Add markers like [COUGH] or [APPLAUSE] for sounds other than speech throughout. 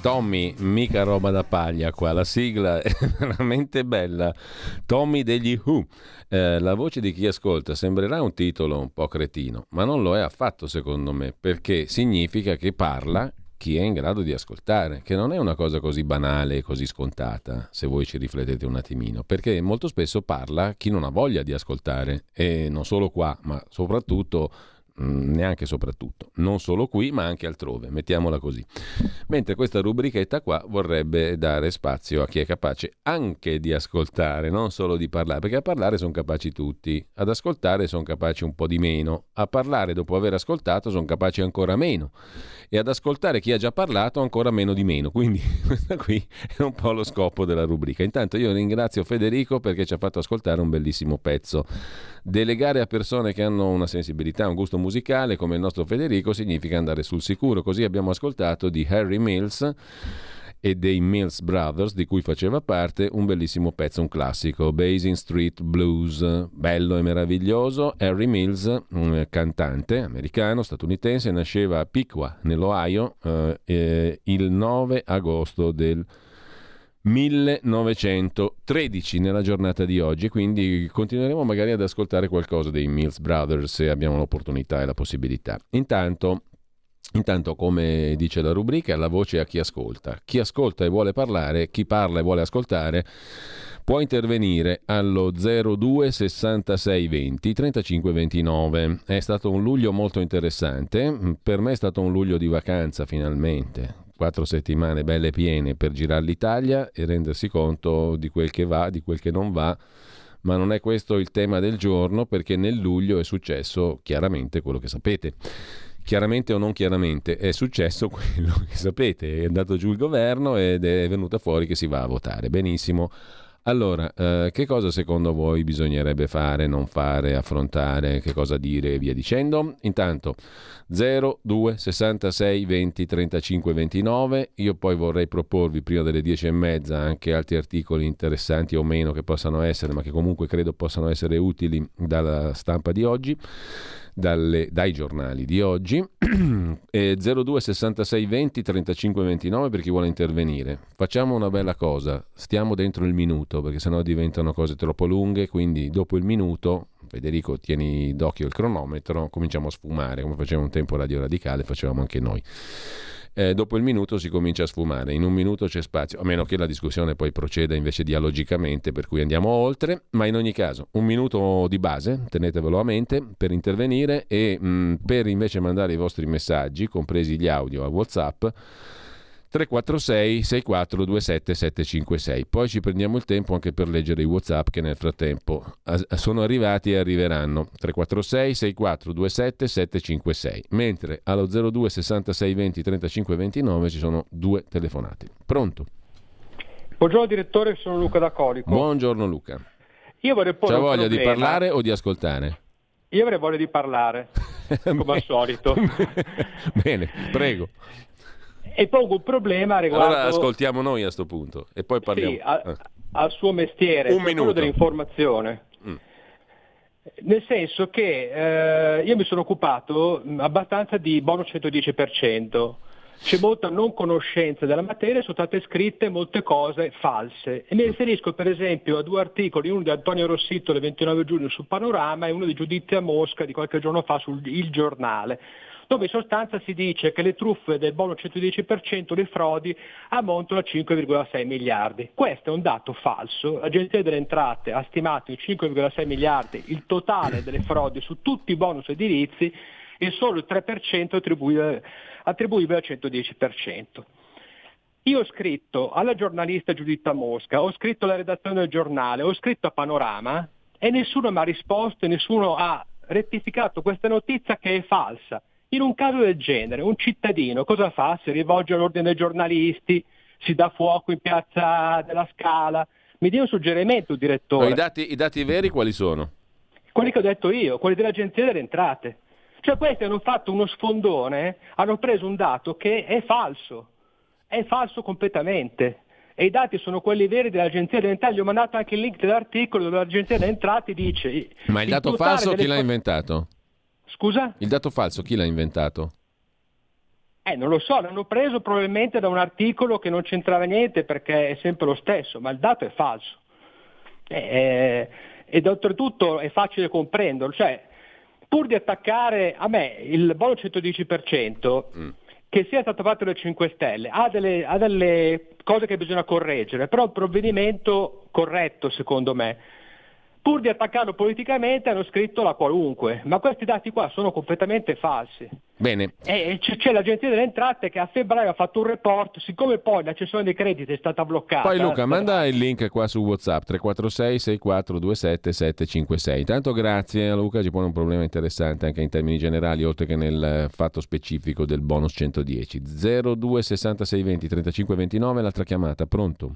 Tommy, mica roba da paglia qua, la sigla è [LAUGHS] veramente bella. Tommy degli Who. Eh, la voce di chi ascolta sembrerà un titolo un po' cretino, ma non lo è affatto secondo me, perché significa che parla chi è in grado di ascoltare, che non è una cosa così banale e così scontata, se voi ci riflettete un attimino, perché molto spesso parla chi non ha voglia di ascoltare, e non solo qua, ma soprattutto neanche soprattutto, non solo qui ma anche altrove, mettiamola così. Mentre questa rubrichetta qua vorrebbe dare spazio a chi è capace anche di ascoltare, non solo di parlare, perché a parlare sono capaci tutti, ad ascoltare sono capaci un po' di meno, a parlare dopo aver ascoltato sono capaci ancora meno e ad ascoltare chi ha già parlato ancora meno di meno, quindi [LAUGHS] questo qui è un po' lo scopo della rubrica. Intanto io ringrazio Federico perché ci ha fatto ascoltare un bellissimo pezzo. Delegare a persone che hanno una sensibilità, un gusto musicale come il nostro Federico significa andare sul sicuro. Così abbiamo ascoltato di Harry Mills e dei Mills Brothers, di cui faceva parte, un bellissimo pezzo, un classico, Basin Street Blues, bello e meraviglioso. Harry Mills, cantante americano, statunitense, nasceva a Piqua, nell'Ohio, eh, eh, il 9 agosto del 1913 nella giornata di oggi, quindi continueremo magari ad ascoltare qualcosa dei Mills Brothers se abbiamo l'opportunità e la possibilità. Intanto, intanto, come dice la rubrica, la voce a chi ascolta. Chi ascolta e vuole parlare, chi parla e vuole ascoltare può intervenire allo 02 66 20 35 29. È stato un luglio molto interessante, per me è stato un luglio di vacanza finalmente quattro settimane belle piene per girare l'Italia e rendersi conto di quel che va, di quel che non va, ma non è questo il tema del giorno perché nel luglio è successo chiaramente quello che sapete. Chiaramente o non chiaramente è successo [LAUGHS] quello che sapete, è andato giù il governo ed è venuta fuori che si va a votare. Benissimo. Allora, eh, che cosa secondo voi bisognerebbe fare, non fare, affrontare, che cosa dire e via dicendo? Intanto 0, 2, 66, 20, 35, 29, io poi vorrei proporvi prima delle 10 e mezza anche altri articoli interessanti o meno che possano essere, ma che comunque credo possano essere utili dalla stampa di oggi dalle, dai giornali di oggi. e 02 66 20 35 29 per chi vuole intervenire. Facciamo una bella cosa, stiamo dentro il minuto perché sennò diventano cose troppo lunghe, quindi dopo il minuto, Federico tieni d'occhio il cronometro, cominciamo a sfumare come faceva un tempo Radio Radicale, facevamo anche noi eh, dopo il minuto si comincia a sfumare, in un minuto c'è spazio, a meno che la discussione poi proceda invece dialogicamente, per cui andiamo oltre, ma in ogni caso un minuto di base, tenetevelo a mente, per intervenire e mh, per invece mandare i vostri messaggi, compresi gli audio a Whatsapp, 346 6427 756. Poi ci prendiamo il tempo anche per leggere i WhatsApp che nel frattempo sono arrivati e arriveranno. 346 6427 756. Mentre allo 02 66 20 35 29 ci sono due telefonate. Pronto? Buongiorno direttore, sono Luca da Colico. Buongiorno Luca. Io vorrei porre C'ha voglia di problema. parlare o di ascoltare? Io avrei voglia di parlare, [LAUGHS] come al solito. [LAUGHS] Bene, prego. E pongo un problema riguardo Allora ascoltiamo noi a sto punto e poi parliamo. sì, a- Eh. al suo mestiere, Un cioè quello dell'informazione. Mm. Nel senso che eh, io mi sono occupato mh, abbastanza di bonus 110%. C'è molta non conoscenza della materia, sono state scritte molte cose false. E mi riferisco per esempio a due articoli, uno di Antonio Rossitto del 29 giugno sul Panorama e uno di Giudizia Mosca di qualche giorno fa sul Il Giornale dove in sostanza si dice che le truffe del bonus 110%, le frodi, ammontano a 5,6 miliardi. Questo è un dato falso. L'Agenzia delle Entrate ha stimato in 5,6 miliardi il totale delle frodi su tutti i bonus edilizi e solo il 3% attribuibile, attribuibile al 110%. Io ho scritto alla giornalista Giuditta Mosca, ho scritto alla redazione del giornale, ho scritto a Panorama e nessuno mi ha risposto e nessuno ha rettificato questa notizia che è falsa. In un caso del genere, un cittadino cosa fa? Si rivolge all'ordine dei giornalisti, si dà fuoco in piazza della Scala. Mi dia un suggerimento, No, direttore. i, dati, I dati veri quali sono? Quelli che ho detto io, quelli dell'Agenzia delle Entrate. Cioè questi hanno fatto uno sfondone, hanno preso un dato che è falso, è falso completamente. E i dati sono quelli veri dell'Agenzia delle Entrate, gli ho mandato anche il link dell'articolo dove l'Agenzia delle Entrate dice... Ma il dato falso chi l'ha inventato? Scusa? Il dato falso chi l'ha inventato? Eh, non lo so, l'hanno preso probabilmente da un articolo che non c'entrava niente perché è sempre lo stesso, ma il dato è falso. Eh, ed oltretutto è facile comprenderlo, cioè pur di attaccare a me il buono 110%, Mm. che sia stato fatto dalle 5 Stelle, ha delle, ha delle cose che bisogna correggere, però è un provvedimento corretto secondo me. Pur di attaccarlo politicamente hanno scritto la qualunque, ma questi dati qua sono completamente falsi. Bene, E c'è l'Agenzia delle Entrate che a febbraio ha fatto un report, siccome poi la cessione dei crediti è stata bloccata. Poi Luca, eh, manda il link qua su WhatsApp 346 6427 756. Intanto grazie a Luca, ci pone un problema interessante anche in termini generali, oltre che nel fatto specifico del bonus 110. 02 66 20 35 29, l'altra chiamata, pronto?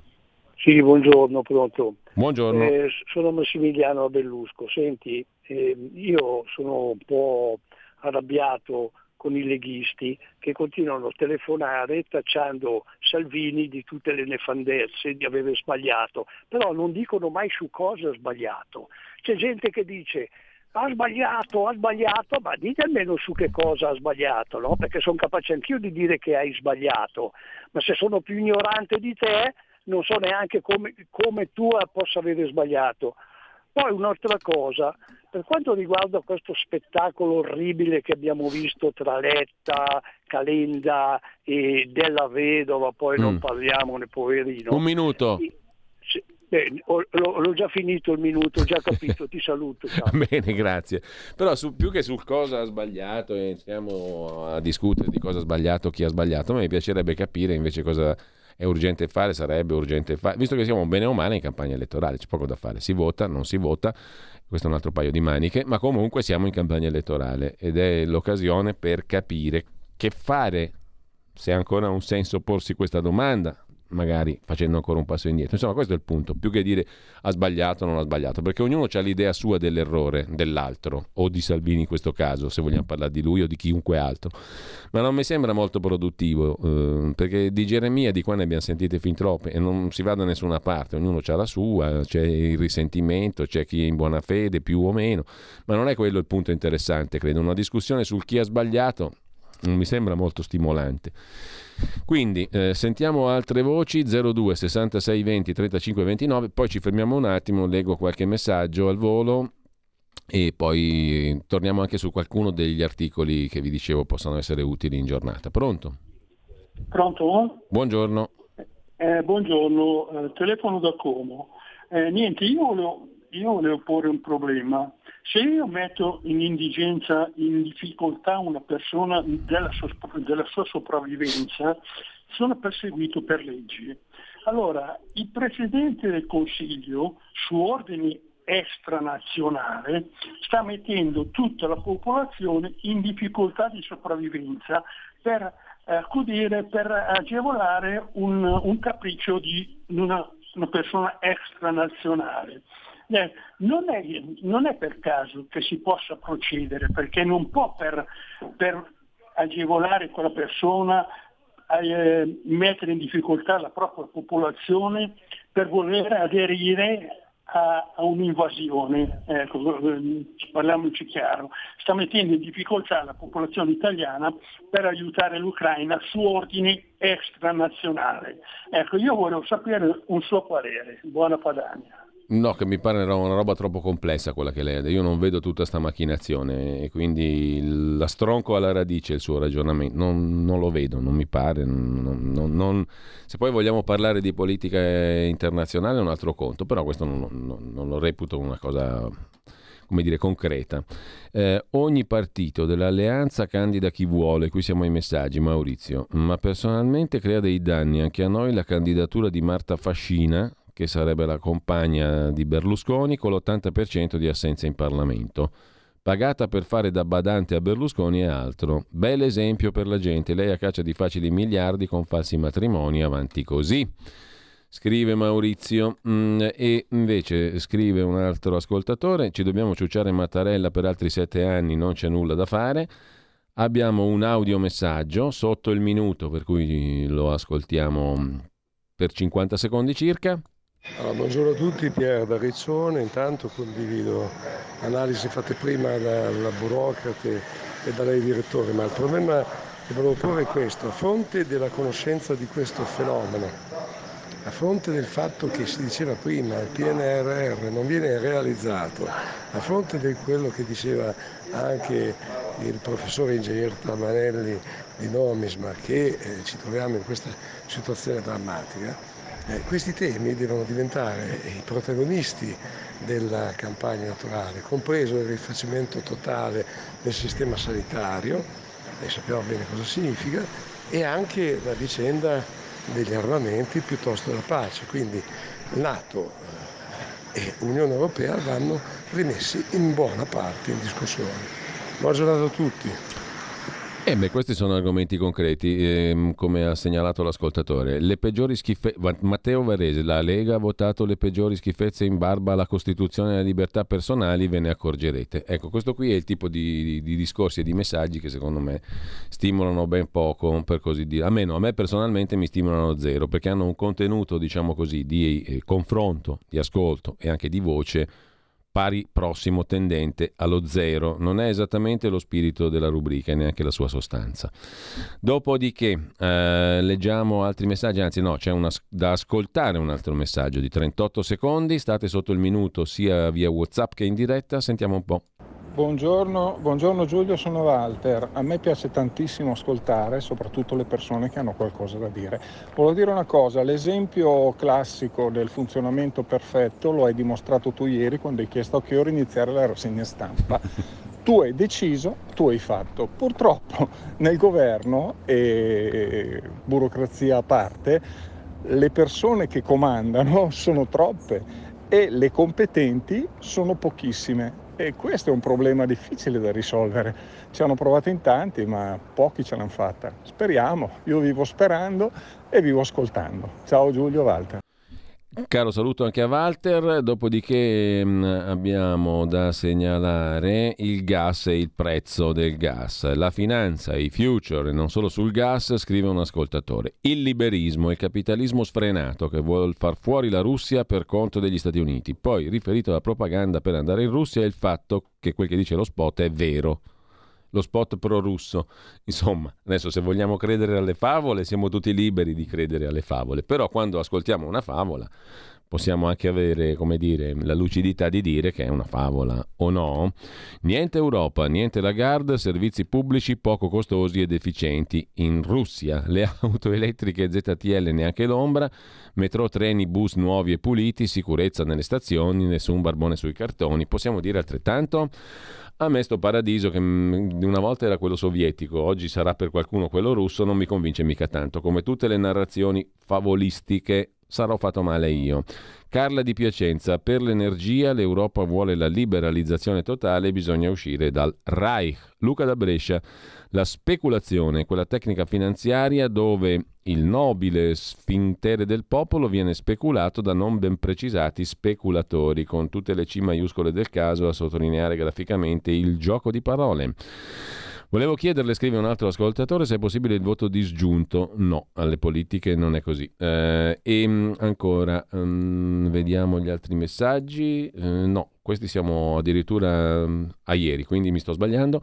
Sì, buongiorno, pronto. Buongiorno. Eh, sono Massimiliano Bellusco. Senti, eh, io sono un po' arrabbiato con i leghisti che continuano a telefonare tacciando Salvini di tutte le nefandezze, di aver sbagliato, però non dicono mai su cosa ha sbagliato. C'è gente che dice ha sbagliato, ha sbagliato, ma dite almeno su che cosa ha sbagliato, no? perché sono capace anch'io di dire che hai sbagliato, ma se sono più ignorante di te non so neanche come, come tu possa avere sbagliato. Poi un'altra cosa, per quanto riguarda questo spettacolo orribile che abbiamo visto tra Letta, Calenda e Della Vedova, poi non Mm. parliamone, poverino. Un minuto. Ho- l'ho, già finito il minuto, ho già capito, ti saluto. [LAUGHS] Bene, grazie. Però su- più che sul cosa ha sbagliato e iniziamo a discutere di cosa ha sbagliato, chi ha sbagliato, a me piacerebbe capire invece cosa è urgente fare, sarebbe urgente fare, visto che siamo bene o male in campagna elettorale, c'è poco da fare, si vota, non si vota, questo è un altro paio di maniche, ma comunque siamo in campagna elettorale ed è l'occasione per capire che fare, se ha ancora un senso porsi questa domanda, magari facendo ancora un passo indietro. Insomma, questo è il punto, più che dire ha sbagliato o non ha sbagliato, perché ognuno ha l'idea sua dell'errore dell'altro, o di Salvini in questo caso, se vogliamo parlare di lui o di chiunque altro. Ma non mi sembra molto produttivo, eh, perché di Geremia di qua ne abbiamo sentite fin troppe e non si va da nessuna parte, ognuno ha la sua, c'è il risentimento, c'è chi è in buona fede più o meno, ma non è quello il punto interessante, credo. Una discussione sul chi ha sbagliato non mi sembra molto stimolante. Quindi eh, sentiamo altre voci 02 66 20 35 29, poi ci fermiamo un attimo, leggo qualche messaggio al volo e poi torniamo anche su qualcuno degli articoli che vi dicevo possono essere utili in giornata. Pronto? Pronto? Buongiorno. Eh, buongiorno, eh, telefono da Como. Eh, niente, io volevo, io volevo porre un problema. Se io metto in indigenza, in difficoltà una persona della sua, della sua sopravvivenza, sono perseguito per legge. Allora, il Presidente del Consiglio, su ordini extranazionale, sta mettendo tutta la popolazione in difficoltà di sopravvivenza per accudire, per agevolare un, un capriccio di una, una persona extranazionale. Eh, non, è, non è per caso che si possa procedere, perché non può per, per agevolare quella persona eh, mettere in difficoltà la propria popolazione per voler aderire a, a un'invasione, ecco, parliamoci chiaro, sta mettendo in difficoltà la popolazione italiana per aiutare l'Ucraina su ordini extranazionali. Ecco, io volevo sapere un suo parere. Buona Padania. No, che mi pare una roba troppo complessa quella che lei ha. Io non vedo tutta sta macchinazione e quindi la stronco alla radice il suo ragionamento. Non, non lo vedo, non mi pare. non- non- Se poi vogliamo parlare di politica internazionale è un altro conto, però questo non lo reputo una cosa come dire, concreta. Eh, ogni partito dell'alleanza candida chi vuole, qui siamo ai messaggi Maurizio, ma personalmente crea dei danni anche a noi la candidatura di Marta Fascina, che sarebbe la compagna di Berlusconi, con l'80% di assenza in Parlamento. Pagata per fare da badante a Berlusconi e altro. Bel esempio per la gente. Lei a caccia di facili miliardi con falsi matrimoni, avanti così. Scrive Maurizio Mm, e invece scrive un altro ascoltatore, ci dobbiamo ciucciare Mattarella per altri sette anni, non c'è nulla da fare. Abbiamo un audiomessaggio sotto il minuto, per cui lo ascoltiamo per 50 secondi circa. Allora, buongiorno a tutti, Pier da intanto condivido analisi fatte prima dalla burocrate e da lei direttore, ma il problema che volevo porre è questo, a fronte della conoscenza di questo fenomeno, a fronte del fatto che si diceva prima il PNRR non viene realizzato, a fronte di quello che diceva anche il professore ingegner Tamanelli di Nomisma che eh, ci troviamo in questa situazione drammatica, eh, questi temi devono diventare i protagonisti della campagna elettorale, compreso il rifacimento totale del sistema sanitario, e sappiamo bene cosa significa, e anche la vicenda degli armamenti piuttosto della pace. Quindi Nato eh, e Unione Europea vanno rimessi in buona parte in discussione. Buona giornata a tutti. Eh beh, questi sono argomenti concreti, ehm, come ha segnalato l'ascoltatore. Le peggiori schifezze. Matteo Varese, la Lega ha votato le peggiori schifezze in barba alla Costituzione e alle libertà personali, ve ne accorgerete. Ecco, questo qui è il tipo di, di- di discorsi e di messaggi che secondo me stimolano ben poco, per così dire. A me no, a me personalmente mi stimolano zero, perché hanno un contenuto, diciamo così, di eh, confronto, di ascolto e anche di voce pari prossimo tendente allo zero. Non è esattamente lo spirito della rubrica e neanche la sua sostanza. Dopodiché eh, leggiamo altri messaggi, anzi no, c'è una, da ascoltare un altro messaggio di 38 secondi, state sotto il minuto sia via Whatsapp che in diretta, sentiamo un po'. Buongiorno, buongiorno Giulio, sono Walter. A me piace tantissimo ascoltare, soprattutto le persone che hanno qualcosa da dire. Volevo dire una cosa, l'esempio classico del funzionamento perfetto lo hai dimostrato tu ieri quando hai chiesto a che ora iniziare la rassegna stampa. [LAUGHS] Tu hai deciso, tu hai fatto. Purtroppo nel governo, e burocrazia a parte, le persone che comandano [LAUGHS] sono troppe e le competenti sono pochissime. E questo è un problema difficile da risolvere. Ci hanno provato in tanti, ma pochi ce l'hanno fatta. Speriamo, io vivo sperando e vivo ascoltando. Ciao Giulio Walter. Caro saluto anche a Walter, dopodiché mh, abbiamo da segnalare il gas e il prezzo del gas, la finanza, i future, e non solo sul gas, scrive un ascoltatore. Il liberismo, il capitalismo sfrenato che vuole far fuori la Russia per conto degli Stati Uniti. Poi, riferito alla propaganda per andare in Russia, il fatto che quel che dice lo spot è vero. Lo spot pro-russo. Insomma, adesso se vogliamo credere alle favole, siamo tutti liberi di credere alle favole. Però quando ascoltiamo una favola, possiamo anche avere, come dire, la lucidità di dire che è una favola o no. Niente Europa, niente Lagarde, servizi pubblici poco costosi ed efficienti. In Russia le [LAUGHS] auto elettriche ZTL neanche l'ombra, metro, treni, bus nuovi e puliti, sicurezza nelle stazioni, nessun barbone sui cartoni. Possiamo dire altrettanto? A me sto paradiso che mm, una volta era quello sovietico, oggi sarà per qualcuno quello russo, non mi convince mica tanto. Come tutte le narrazioni favolistiche, sarò fatto male io. Carla di Piacenza, per l'energia l'Europa vuole la liberalizzazione totale bisogna uscire dal Reich. Luca da Brescia, la speculazione, quella tecnica finanziaria dove il nobile sfintere del popolo viene speculato da non ben precisati speculatori, con tutte le C maiuscole del caso a sottolineare graficamente il gioco di parole. Volevo chiederle, scrive un altro ascoltatore, se è possibile il voto disgiunto. No, alle politiche non è così. Eh, e mh, ancora, mm, vediamo gli altri messaggi. Eh, no, questi siamo addirittura mm, a ieri, quindi mi sto sbagliando.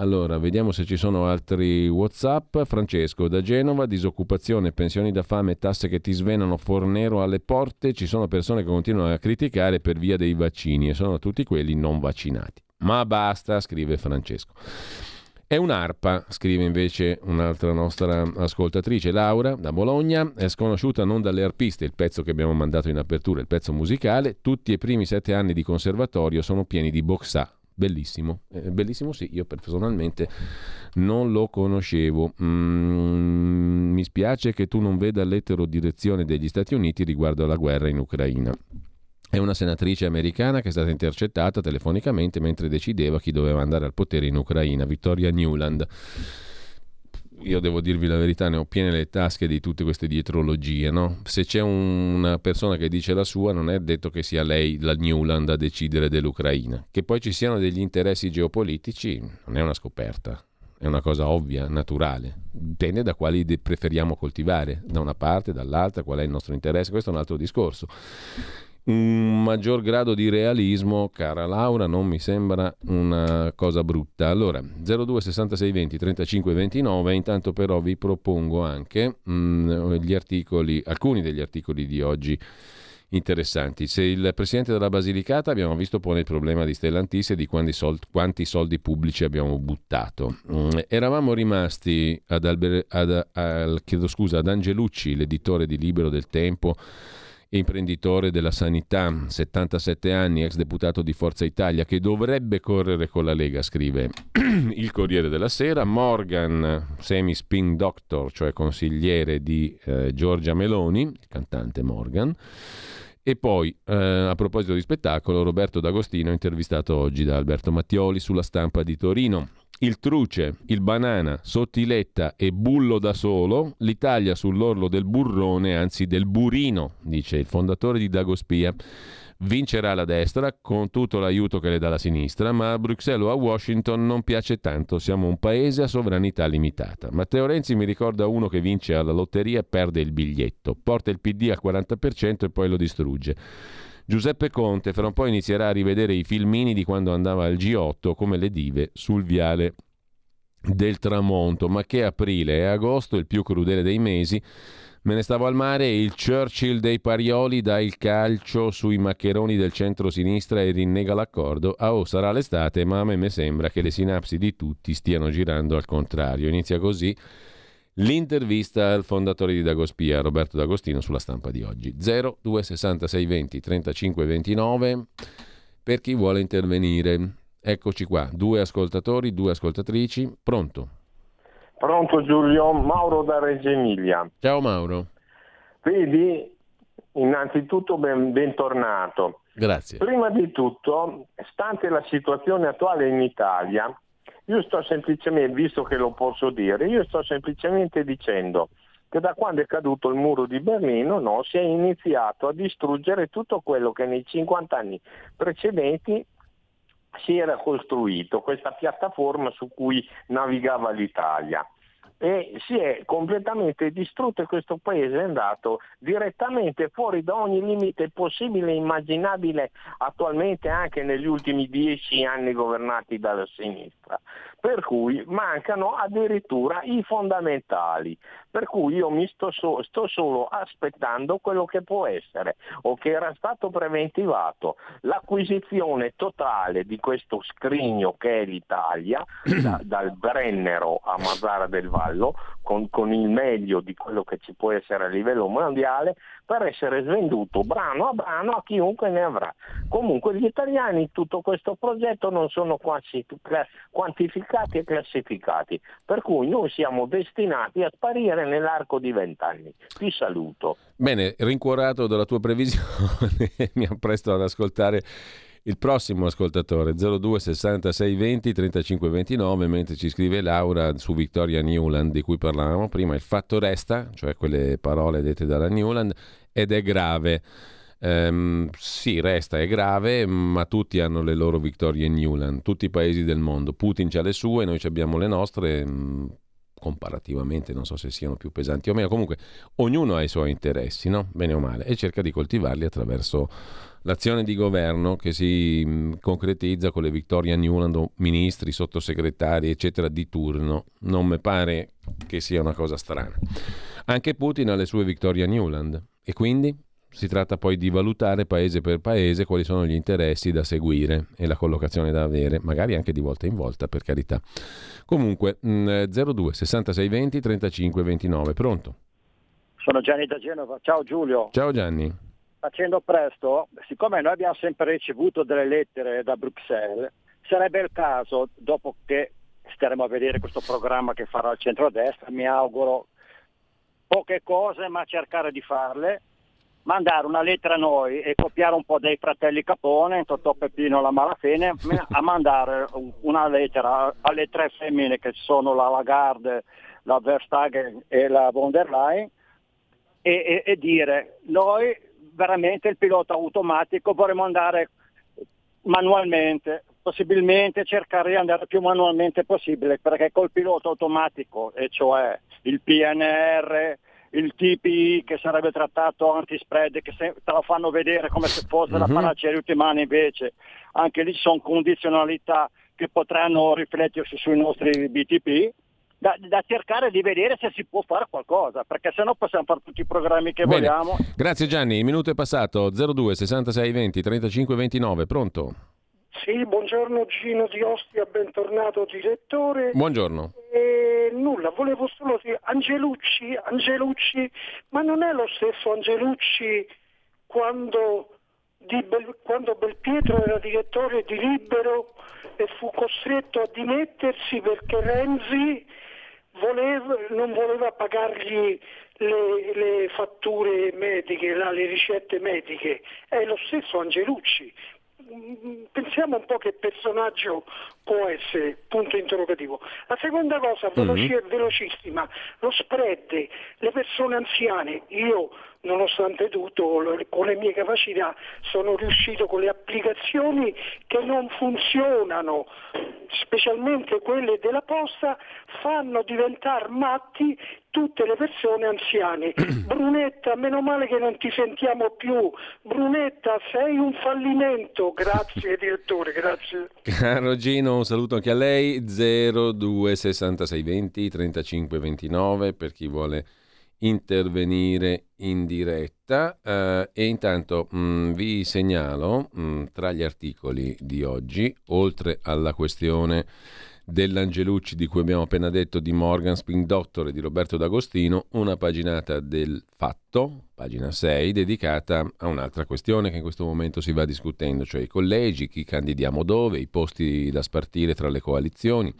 Allora, vediamo se ci sono altri WhatsApp. Francesco da Genova, disoccupazione, pensioni da fame, tasse che ti svenano, fornero alle porte. Ci sono persone che continuano a criticare per via dei vaccini e sono tutti quelli non vaccinati. Ma basta, scrive Francesco. È un'arpa, scrive invece un'altra nostra ascoltatrice, Laura, da Bologna, è sconosciuta non dalle arpiste, il pezzo che abbiamo mandato in apertura, il pezzo musicale, tutti i primi sette anni di conservatorio sono pieni di boxà. Bellissimo, Eh, bellissimo sì, io personalmente non lo conoscevo. Mm, mi spiace che tu non veda l'eterodirezione degli Stati Uniti riguardo alla guerra in Ucraina. È una senatrice americana che è stata intercettata telefonicamente mentre decideva chi doveva andare al potere in Ucraina, Vittoria Newland. Io devo dirvi la verità, ne ho piene le tasche di tutte queste dietrologie. No? Se c'è una persona che dice la sua, non è detto che sia lei, la Newland, a decidere dell'Ucraina. Che poi ci siano degli interessi geopolitici non è una scoperta, è una cosa ovvia, naturale. Dipende da quali preferiamo coltivare, da una parte, dall'altra, qual è il nostro interesse, questo è un altro discorso un maggior grado di realismo, cara Laura, non mi sembra una cosa brutta. Allora, 02 66 20 35 29, intanto però vi propongo anche mh, mm, gli articoli, alcuni degli articoli di oggi interessanti. Se il presidente della Basilicata abbiamo visto pone il problema di Stellantis e di quanti soldi, quanti soldi pubblici abbiamo buttato. Mm, eravamo rimasti ad, Alber, ad, al, scusa, ad Angelucci, l'editore di Libero del Tempo, imprenditore della sanità, 77 anni, ex deputato di Forza Italia, che dovrebbe correre con la Lega, scrive [CLEARS THROAT] il Corriere della Sera. Morgan, semi-spin doctor, cioè consigliere di eh, Giorgia Meloni, cantante Morgan. E poi, eh, a proposito di spettacolo, Roberto D'Agostino, intervistato oggi da Alberto Mattioli sulla stampa di Torino. Il Truce, il Banana, Sottiletta e Bullo da solo, l'Italia sull'orlo del burrone, anzi del burino, dice il fondatore di Dagospia. Vincerà la destra con tutto l'aiuto che le dà la sinistra, ma a Bruxelles o a Washington non piace tanto, siamo un paese a sovranità limitata. Matteo Renzi mi ricorda uno che vince alla lotteria e perde il biglietto, porta il PD al 40% e poi lo distrugge. Giuseppe Conte fra un po' inizierà a rivedere i filmini di quando andava al G8 come le dive sul viale del tramonto, ma che aprile e agosto, il più crudele dei mesi, me ne stavo al mare il Churchill dei Parioli dà il calcio sui maccheroni del centro-sinistra e rinnega l'accordo. Ah, oh, sarà l'estate, ma a me mi sembra che le sinapsi di tutti stiano girando al contrario. Inizia così L'intervista al fondatore di Dagospia, Roberto D'Agostino, sulla stampa di oggi. 0266 20 35 29 per chi vuole intervenire. Eccoci qua, due ascoltatori, due ascoltatrici. Pronto? Pronto Giulio, Mauro da Reggio Emilia. Ciao Mauro. Vedi, innanzitutto ben, bentornato. Grazie. Prima di tutto, stante la situazione attuale in Italia, io sto semplicemente, visto che lo posso dire, io sto semplicemente dicendo che da quando è caduto il muro di Berlino no, si è iniziato a distruggere tutto quello che nei 50 anni precedenti si era costruito, questa piattaforma su cui navigava l'Italia e si è completamente distrutto e questo paese è andato direttamente fuori da ogni limite possibile e immaginabile attualmente anche negli ultimi dieci anni governati dalla sinistra. Per cui mancano addirittura i fondamentali, per cui io mi sto, so, sto solo aspettando quello che può essere o che era stato preventivato, l'acquisizione totale di questo scrigno che è l'Italia, [CLEARS THROAT] da, dal Brennero a Mazzara del cavallo con, con, il meglio di quello che ci può essere a livello mondiale per essere svenduto brano a brano a chiunque ne avrà. Comunque gli italiani in tutto questo progetto non sono quantificati e classificati, per cui noi siamo destinati a sparire nell'arco di vent'anni. Ti saluto. Bene, rincuorato dalla tua previsione, [LAUGHS] mi appresto ad ascoltare il prossimo ascoltatore 02 66 20 35 29 mentre ci scrive Laura su Victoria Newland di cui parlavamo prima il fatto resta cioè quelle parole dette dalla Newland ed è grave. Ehm, sì resta è grave ma tutti hanno le loro Victoria Newland tutti i paesi del mondo. Putin ha le sue noi abbiamo le nostre mm, comparativamente, non so se siano più pesanti o meno, comunque ognuno ha i suoi interessi, no? bene o male, e cerca di coltivarli attraverso l'azione di governo che si mm, concretizza con le Victoria Newland, ministri, sottosegretari, eccetera, di turno. Non mi pare che sia una cosa strana. Anche Putin ha le sue Victoria Newland e quindi si tratta poi di valutare paese per paese quali sono gli interessi da seguire e la collocazione da avere, magari anche di volta in volta, per carità. Comunque, 02 66 20 35 29, pronto? Sono Gianni da Genova, ciao Giulio. Ciao Gianni facendo presto, siccome noi abbiamo sempre ricevuto delle lettere da Bruxelles, sarebbe il caso, dopo che staremo a vedere questo programma che farà il centrodestra, mi auguro poche cose ma cercare di farle, mandare una lettera a noi e copiare un po' dei fratelli Capone, Totò Peppino la Malafene, a mandare una lettera alle tre femmine che sono la Lagarde, la Verstagen e la von der Leyen e, e, e dire noi veramente il pilota automatico vorremmo andare manualmente, possibilmente cercare di andare più manualmente possibile, perché col pilota automatico, e cioè il PNR, il TPI che sarebbe trattato anti-spread, che se, te lo fanno vedere come se fosse mm-hmm. la panacea di ultimani invece, anche lì ci sono condizionalità che potranno riflettersi sui nostri BTP, da, da, cercare di vedere se si può fare qualcosa, perché sennò possiamo fare tutti i programmi che Bene. vogliamo. Grazie Gianni, il minuto è passato 02 66 20 35 29, pronto? Sì, buongiorno Gino di Ostia, bentornato direttore. Buongiorno. E nulla, volevo solo dire Angelucci, Angelucci, ma non è lo stesso Angelucci quando, Bel, quando Belpietro era direttore di Libero e fu costretto a dimettersi perché Renzi voleva, non voleva pagargli le, le fatture mediche, le ricette mediche. È lo stesso Angelucci pensiamo un po' che personaggio può essere, punto interrogativo. La seconda cosa, veloci- mm-hmm. velocissima, lo spread, le persone anziane, io nonostante tutto con le mie capacità sono riuscito con le applicazioni che non funzionano, specialmente quelle della posta, fanno diventare matti tutte le persone anziane. [COUGHS] Brunetta, meno male che non ti sentiamo più. Brunetta, sei un fallimento. Grazie [LAUGHS] direttore, grazie. Caro Gino, un saluto anche a lei. 02 66 20 35 29 per chi vuole intervenire in diretta eh, e intanto mh, vi segnalo mh, tra gli articoli di oggi, oltre alla questione dell'Angelucci di cui abbiamo appena detto di Morgan Spring Doctor e di Roberto D'Agostino, una paginata del Fatto, pagina 6, dedicata a un'altra questione che in questo momento si va discutendo, cioè i collegi, chi candidiamo dove, i posti da spartire tra le coalizioni.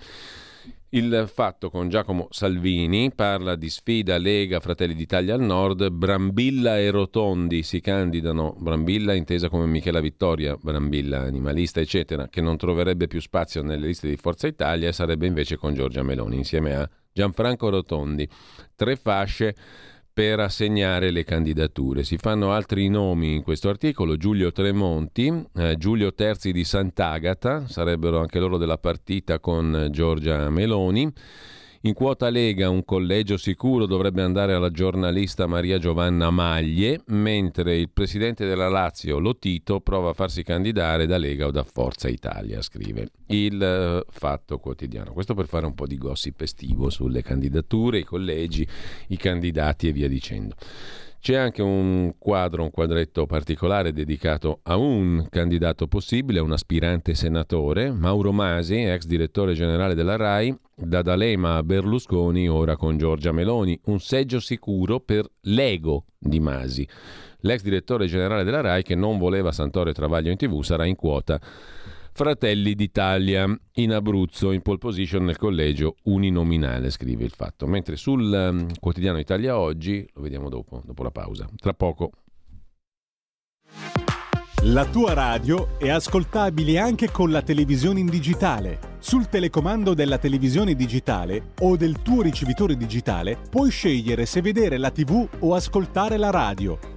Il fatto con Giacomo Salvini parla di sfida Lega Fratelli d'Italia al nord, Brambilla e Rotondi si candidano, Brambilla intesa come Michela Vittoria, Brambilla animalista eccetera, che non troverebbe più spazio nelle liste di Forza Italia e sarebbe invece con Giorgia Meloni insieme a Gianfranco Rotondi. Tre fasce per assegnare le candidature. Si fanno altri nomi in questo articolo, Giulio Tremonti, eh, Giulio Terzi di Sant'Agata, sarebbero anche loro della partita con Giorgia Meloni. In quota Lega un collegio sicuro dovrebbe andare alla giornalista Maria Giovanna Maglie, mentre il presidente della Lazio, Lotito, prova a farsi candidare da Lega o da Forza Italia, scrive il uh, Fatto Quotidiano. Questo per fare un po' di gossip estivo sulle candidature, i collegi, i candidati e via dicendo. C'è anche un quadro, un quadretto particolare dedicato a un candidato possibile, un aspirante senatore, Mauro Masi, ex direttore generale della RAI, da D'Alema a Berlusconi, ora con Giorgia Meloni, un seggio sicuro per l'ego di Masi. L'ex direttore generale della RAI che non voleva Santoro Travaglio in tv sarà in quota Fratelli d'Italia in Abruzzo, in pole position nel collegio uninominale, scrive il fatto. Mentre sul um, quotidiano Italia Oggi, lo vediamo dopo, dopo la pausa. Tra poco. La tua radio è ascoltabile anche con la televisione in digitale. Sul telecomando della televisione digitale o del tuo ricevitore digitale puoi scegliere se vedere la TV o ascoltare la radio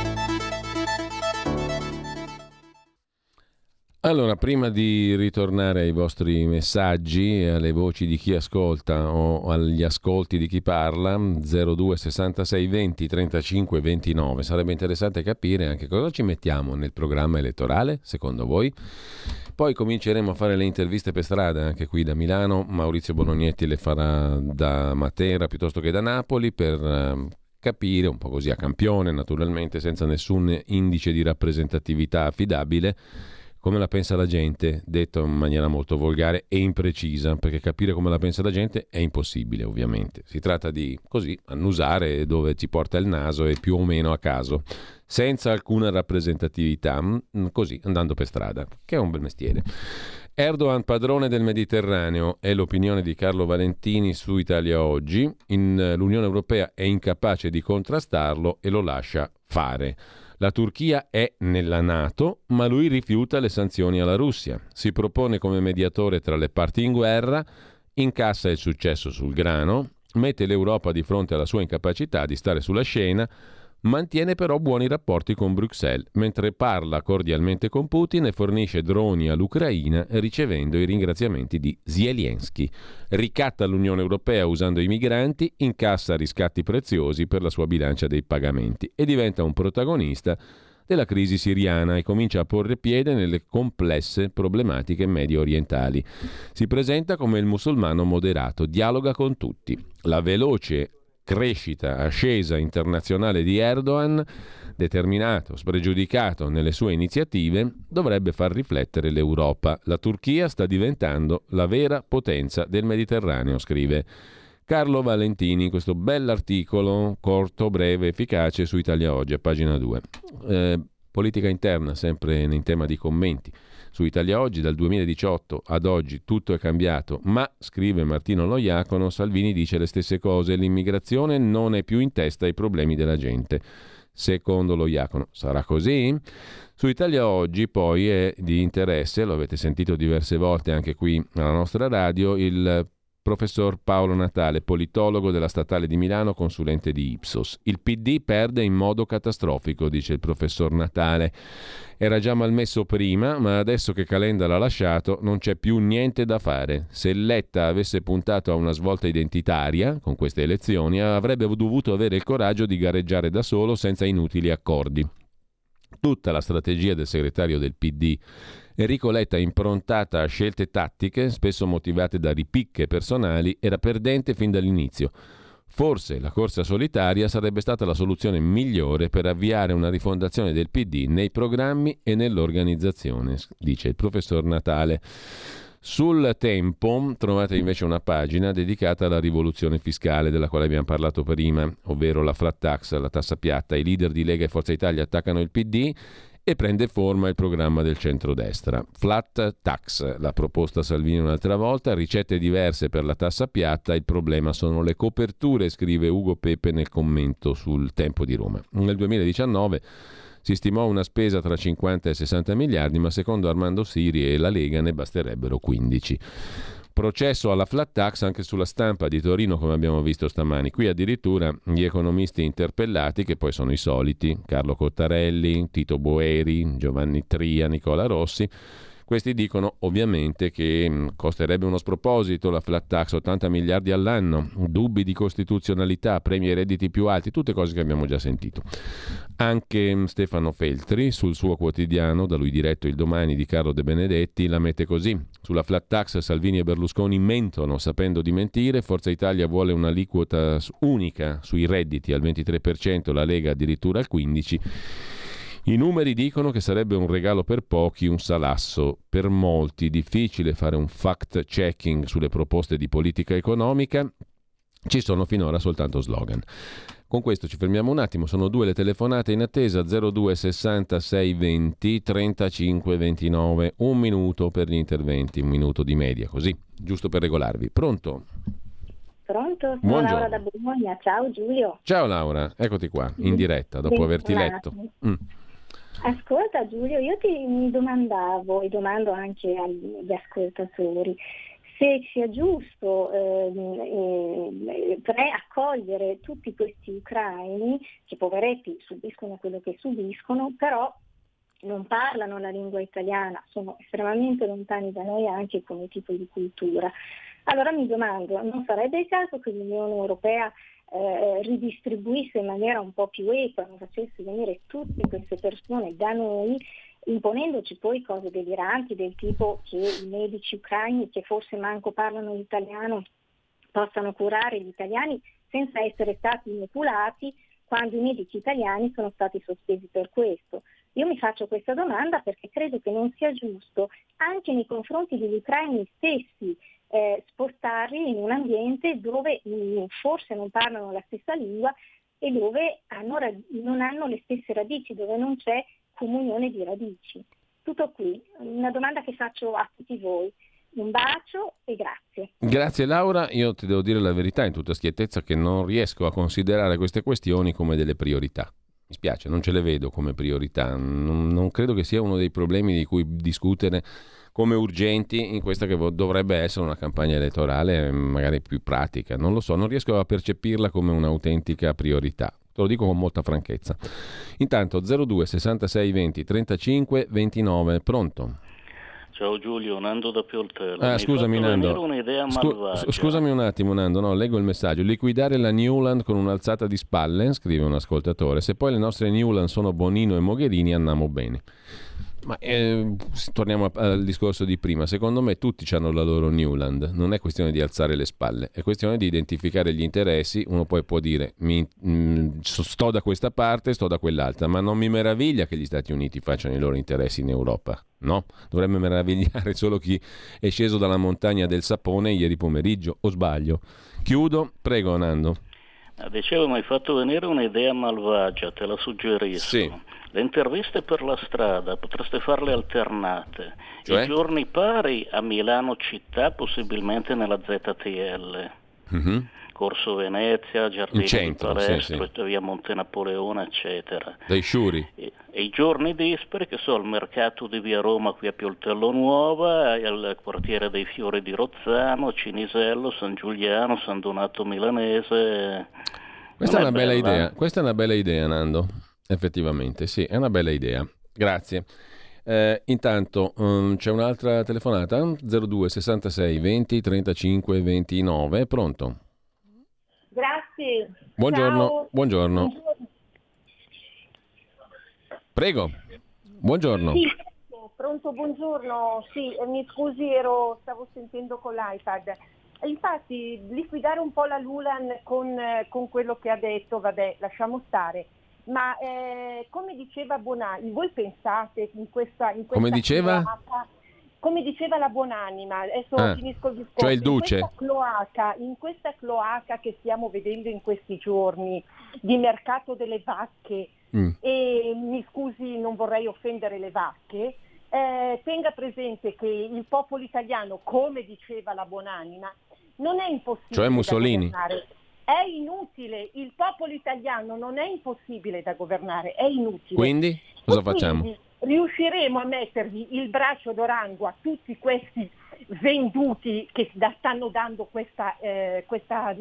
Allora, prima di ritornare ai vostri messaggi alle voci di chi ascolta o agli ascolti di chi parla, 02 66 20 35 29, sarebbe interessante capire anche cosa ci mettiamo nel programma elettorale, secondo voi. Poi cominceremo a fare le interviste per strada anche qui da Milano, Maurizio Bolognetti le farà da Matera piuttosto che da Napoli per ehm, capire, un po' così a campione naturalmente, senza nessun indice di rappresentatività affidabile, come la pensa la gente, detto in maniera molto volgare e imprecisa, perché capire come la pensa la gente è impossibile, ovviamente. Si tratta di così annusare dove ci porta il naso e più o meno a caso, senza alcuna rappresentatività, mm, così andando per strada, che è un bel mestiere. Erdogan padrone del Mediterraneo è l'opinione di Carlo Valentini su Italia Oggi. In, eh, L'Unione Europea è incapace di contrastarlo e lo lascia fare. La Turchia è nella Nato, ma lui rifiuta le sanzioni alla Russia. Si propone come mediatore tra le parti in guerra, incassa il successo sul grano, mette l'Europa di fronte alla sua incapacità di stare sulla scena, mantiene però buoni rapporti con Bruxelles, mentre parla cordialmente con Putin e fornisce droni all'Ucraina ricevendo i ringraziamenti di Zelensky. Ricatta l'Unione Europea usando i migranti, incassa riscatti preziosi per la sua bilancia dei pagamenti e diventa un protagonista della crisi siriana e comincia a porre piede nelle complesse problematiche medio orientali. Si presenta come il musulmano moderato, dialoga con tutti. La veloce crescita ascesa internazionale di Erdogan, determinato, spregiudicato nelle sue iniziative, dovrebbe far riflettere l'Europa. La Turchia sta diventando la vera potenza del Mediterraneo, scrive Carlo Valentini, questo bell'articolo corto, breve, efficace su Italia Oggi, a pagina 2. Eh, politica interna, sempre in tema di commenti. Su Italia Oggi dal 2018 ad oggi tutto è cambiato, ma, scrive Martino Loiacono, Salvini dice le stesse cose, l'immigrazione non è più in testa ai problemi della gente. Secondo Loiacono, sarà così? Su Italia Oggi poi è di interesse, lo avete sentito diverse volte anche qui alla nostra radio, il Professor Paolo Natale, politologo della Statale di Milano, consulente di Ipsos. Il PD perde in modo catastrofico, dice il professor Natale. Era già malmesso prima, ma adesso che Calenda l'ha lasciato non c'è più niente da fare. Se Letta avesse puntato a una svolta identitaria con queste elezioni, avrebbe dovuto avere il coraggio di gareggiare da solo senza inutili accordi. Tutta la strategia del segretario del PD Enrico Letta, improntata a scelte tattiche, spesso motivate da ripicche personali, era perdente fin dall'inizio. Forse la corsa solitaria sarebbe stata la soluzione migliore per avviare una rifondazione del PD nei programmi e nell'organizzazione, dice il professor Natale. Sul tempo trovate invece una pagina dedicata alla rivoluzione fiscale della quale abbiamo parlato prima, ovvero la flat tax, la tassa piatta. I leader di Lega e Forza Italia attaccano il PD e prende forma il programma del centrodestra. Flat tax, la proposta Salvini un'altra volta, ricette diverse per la tassa piatta, il problema sono le coperture, scrive Ugo Pepe nel commento sul Tempo di Roma. Nel 2019 si stimò una spesa tra 50 e 60 miliardi, ma secondo Armando Siri e la Lega ne basterebbero 15. Processo alla flat tax anche sulla stampa di Torino, come abbiamo visto stamani. Qui addirittura gli economisti interpellati, che poi sono i soliti, Carlo Cottarelli, Tito Boeri, Giovanni Tria, Nicola Rossi, questi dicono ovviamente che mm, costerebbe uno sproposito la flat tax 80 miliardi all'anno, dubbi di costituzionalità, premi e redditi più alti, tutte cose che abbiamo già sentito. Anche mm, Stefano Feltri sul suo quotidiano, da lui diretto il domani di Carlo De Benedetti, la mette così. Sulla flat tax Salvini e Berlusconi mentono sapendo di mentire, Forza Italia vuole un'aliquota unica sui redditi al 23%, la Lega addirittura al 15%. I numeri dicono che sarebbe un regalo per pochi, un salasso per molti. Difficile fare un fact checking sulle proposte di politica economica. Ci sono finora soltanto slogan. Con questo ci fermiamo un attimo, sono due le telefonate in attesa 02 66 20 35 29, un minuto per gli interventi, un minuto di media, così, giusto per regolarvi. Pronto? Pronto? Sono Buongiorno. Laura da Bologna. Ciao Giulio. Ciao Laura, eccoti qua, in diretta, dopo averti letto. Mm. Ascolta Giulio, io ti mi domandavo e domando anche agli ascoltatori se sia giusto eh, accogliere tutti questi ucraini che poveretti subiscono quello che subiscono, però non parlano la lingua italiana, sono estremamente lontani da noi anche come tipo di cultura. Allora mi domando, non sarebbe il caso che l'Unione Europea eh, ridistribuisse in maniera un po' più equa, non facesse venire tutte queste persone da noi, imponendoci poi cose deliranti del tipo che i medici ucraini che forse manco parlano l'italiano possano curare gli italiani senza essere stati manipolati quando i medici italiani sono stati sospesi per questo. Io mi faccio questa domanda perché credo che non sia giusto anche nei confronti degli ucraini stessi eh, spostarli in un ambiente dove mh, forse non parlano la stessa lingua e dove hanno, non hanno le stesse radici, dove non c'è comunione di radici. Tutto qui, una domanda che faccio a tutti voi. Un bacio e grazie. Grazie Laura, io ti devo dire la verità in tutta schiettezza che non riesco a considerare queste questioni come delle priorità. Mi spiace, non ce le vedo come priorità, non, non credo che sia uno dei problemi di cui discutere come urgenti in questa che dovrebbe essere una campagna elettorale magari più pratica. Non lo so, non riesco a percepirla come un'autentica priorità. Te lo dico con molta franchezza. Intanto 02 66 20 35 29, pronto? Ciao Giulio, Nando da Pioltello. Ah, Mi scusami Nando. Scu- scusami un attimo Nando, no, leggo il messaggio. Liquidare la Newland con un'alzata di spalle, scrive un ascoltatore. Se poi le nostre Newland sono Bonino e Mogherini andiamo bene. Ma eh, torniamo al discorso di prima. Secondo me tutti hanno la loro Newland. Non è questione di alzare le spalle, è questione di identificare gli interessi. Uno poi può dire mi- mm, sto da questa parte, sto da quell'altra, ma non mi meraviglia che gli Stati Uniti facciano i loro interessi in Europa. No, dovrebbe meravigliare solo chi è sceso dalla montagna del sapone ieri pomeriggio, o sbaglio. Chiudo, prego Nando. Ah, Dicevo, mi hai fatto venire un'idea malvagia, te la suggerisco. Sì. Le interviste per la strada potreste farle alternate. Cioè? I giorni pari a Milano città, possibilmente nella ZTL. Mhm. Corso Venezia, Giardini In centro, di sì, Palestro, sì. via Monte Napoleone, eccetera. Dai Sciuri. E, e i giorni dispari, che so, al mercato di via Roma qui a Pioltello Nuova, al quartiere dei Fiori di Rozzano, Cinisello, San Giuliano, San Donato Milanese. Questa è una bella bella? idea, questa è una bella idea Nando, effettivamente, sì, è una bella idea. Grazie. Eh, intanto mm, c'è un'altra telefonata 02 66 20 35 29 pronto Grazie. buongiorno Ciao. buongiorno prego buongiorno Sì, pronto, buongiorno. Sì, eh, mi scusi, ero, stavo sentendo con l'iPad. Infatti, liquidare un po' la Lulan con, eh, con quello che ha detto, vabbè, lasciamo stare. Ma eh, come diceva Bonani, voi pensate in questa, in questa Come diceva? cloaca- come diceva la buonanima, adesso Ah, finisco il discorso, cioè il duce. In questa, cloaca, in questa cloaca che stiamo vedendo in questi giorni di mercato delle vacche, Mm. e mi scusi, non vorrei offendere le vacche, eh, tenga presente che il popolo italiano, come diceva la buonanima, non è impossibile Cioè Mussolini. governare. È inutile, il popolo italiano non è impossibile da governare, è inutile. quindi cosa E facciamo? quindi riusciremo a mettergli il braccio d'orango a tutti questi venduti che da- stanno dando questa, eh, questa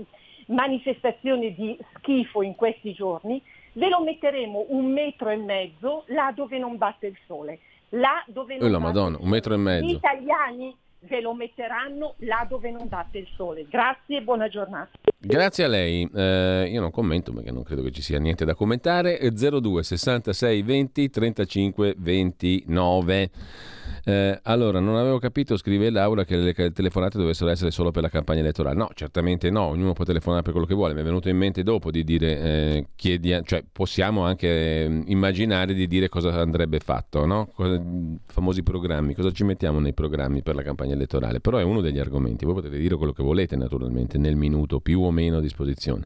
manifestazione di schifo in questi giorni, ve lo metteremo un metro e mezzo là dove non batte il sole. Là dove non Oh, la Madonna, un metro e sole. Gli mezzo. italiani ve lo metteranno là dove non batte il sole. Grazie e buona giornata. Grazie a lei. Eh, io non commento perché non credo che ci sia niente da commentare. Eh, 02 66 20 35 29. Eh, allora, non avevo capito, scrive Laura, che le telefonate dovessero essere solo per la campagna elettorale. No, certamente no, ognuno può telefonare per quello che vuole. Mi è venuto in mente dopo di dire, eh, chiedi- cioè possiamo anche eh, immaginare di dire cosa andrebbe fatto, no? Cosa- famosi programmi, cosa ci mettiamo nei programmi per la campagna elettorale. Però è uno degli argomenti, voi potete dire quello che volete naturalmente nel minuto più o meno a disposizione.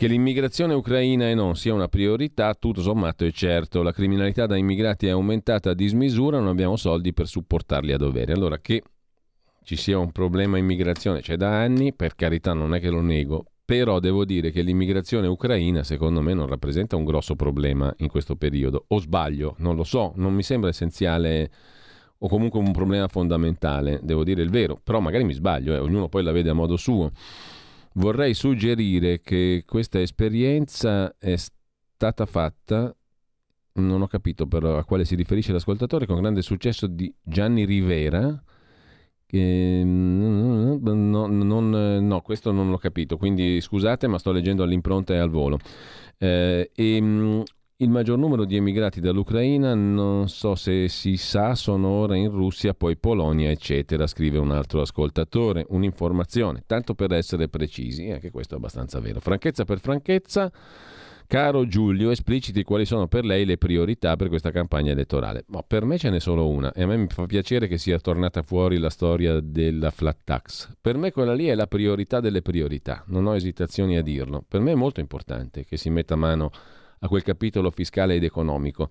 Che l'immigrazione ucraina e non sia una priorità, tutto sommato è certo. La criminalità da immigrati è aumentata a dismisura, non abbiamo soldi per supportarli a dovere. Allora che ci sia un problema immigrazione c'è da anni, per carità non è che lo nego, però devo dire che l'immigrazione ucraina secondo me non rappresenta un grosso problema in questo periodo. O sbaglio, non lo so, non mi sembra essenziale o comunque un problema fondamentale, devo dire il vero, però magari mi sbaglio, eh, ognuno poi la vede a modo suo. Vorrei suggerire che questa esperienza è stata fatta, non ho capito però a quale si riferisce l'ascoltatore, con grande successo di Gianni Rivera. mm, no, non- no, questo non l'ho capito, quindi scusate, ma sto leggendo all'impronta e al volo. Eh, e, mm, il maggior numero di emigrati dall'Ucraina, non so se si sa, sono ora in Russia, poi Polonia, eccetera, scrive un altro ascoltatore. Un'informazione, tanto per essere precisi, anche questo è abbastanza vero. Franchezza per franchezza, Caro Giulio, espliciti quali sono per lei le priorità per questa campagna elettorale. Ma per me ce n'è solo una e a me mi fa piacere che sia tornata fuori la storia della flat tax. Per me quella lì è la priorità delle priorità, non ho esitazioni a dirlo. Per me è molto importante che si metta mano a quel capitolo fiscale ed economico.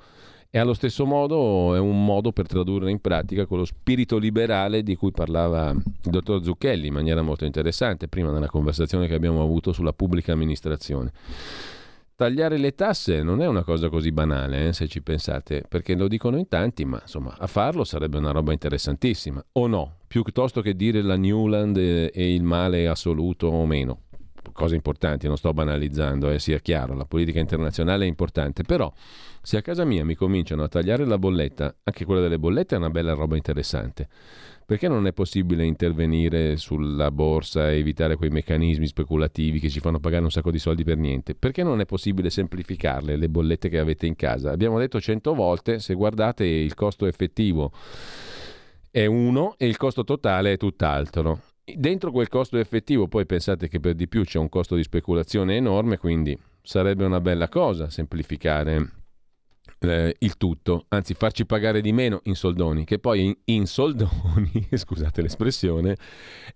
E allo stesso modo è un modo per tradurre in pratica quello spirito liberale di cui parlava il dottor Zucchelli in maniera molto interessante prima nella conversazione che abbiamo avuto sulla pubblica amministrazione. Tagliare le tasse non è una cosa così banale, eh, se ci pensate, perché lo dicono in tanti, ma insomma, a farlo sarebbe una roba interessantissima, o no? Piuttosto che dire la Newland e, e il male assoluto o meno. Cose importanti, non sto banalizzando, eh, sia chiaro, la politica internazionale è importante, però se a casa mia mi cominciano a tagliare la bolletta, anche quella delle bollette è una bella roba interessante. Perché non è possibile intervenire sulla borsa e evitare quei meccanismi speculativi che ci fanno pagare un sacco di soldi per niente? Perché non è possibile semplificarle le bollette che avete in casa? Abbiamo detto cento volte, se guardate il costo effettivo è uno e il costo totale è tutt'altro. Dentro quel costo effettivo poi pensate che per di più c'è un costo di speculazione enorme, quindi sarebbe una bella cosa semplificare eh, il tutto, anzi farci pagare di meno in soldoni, che poi in, in soldoni, [LAUGHS] scusate l'espressione,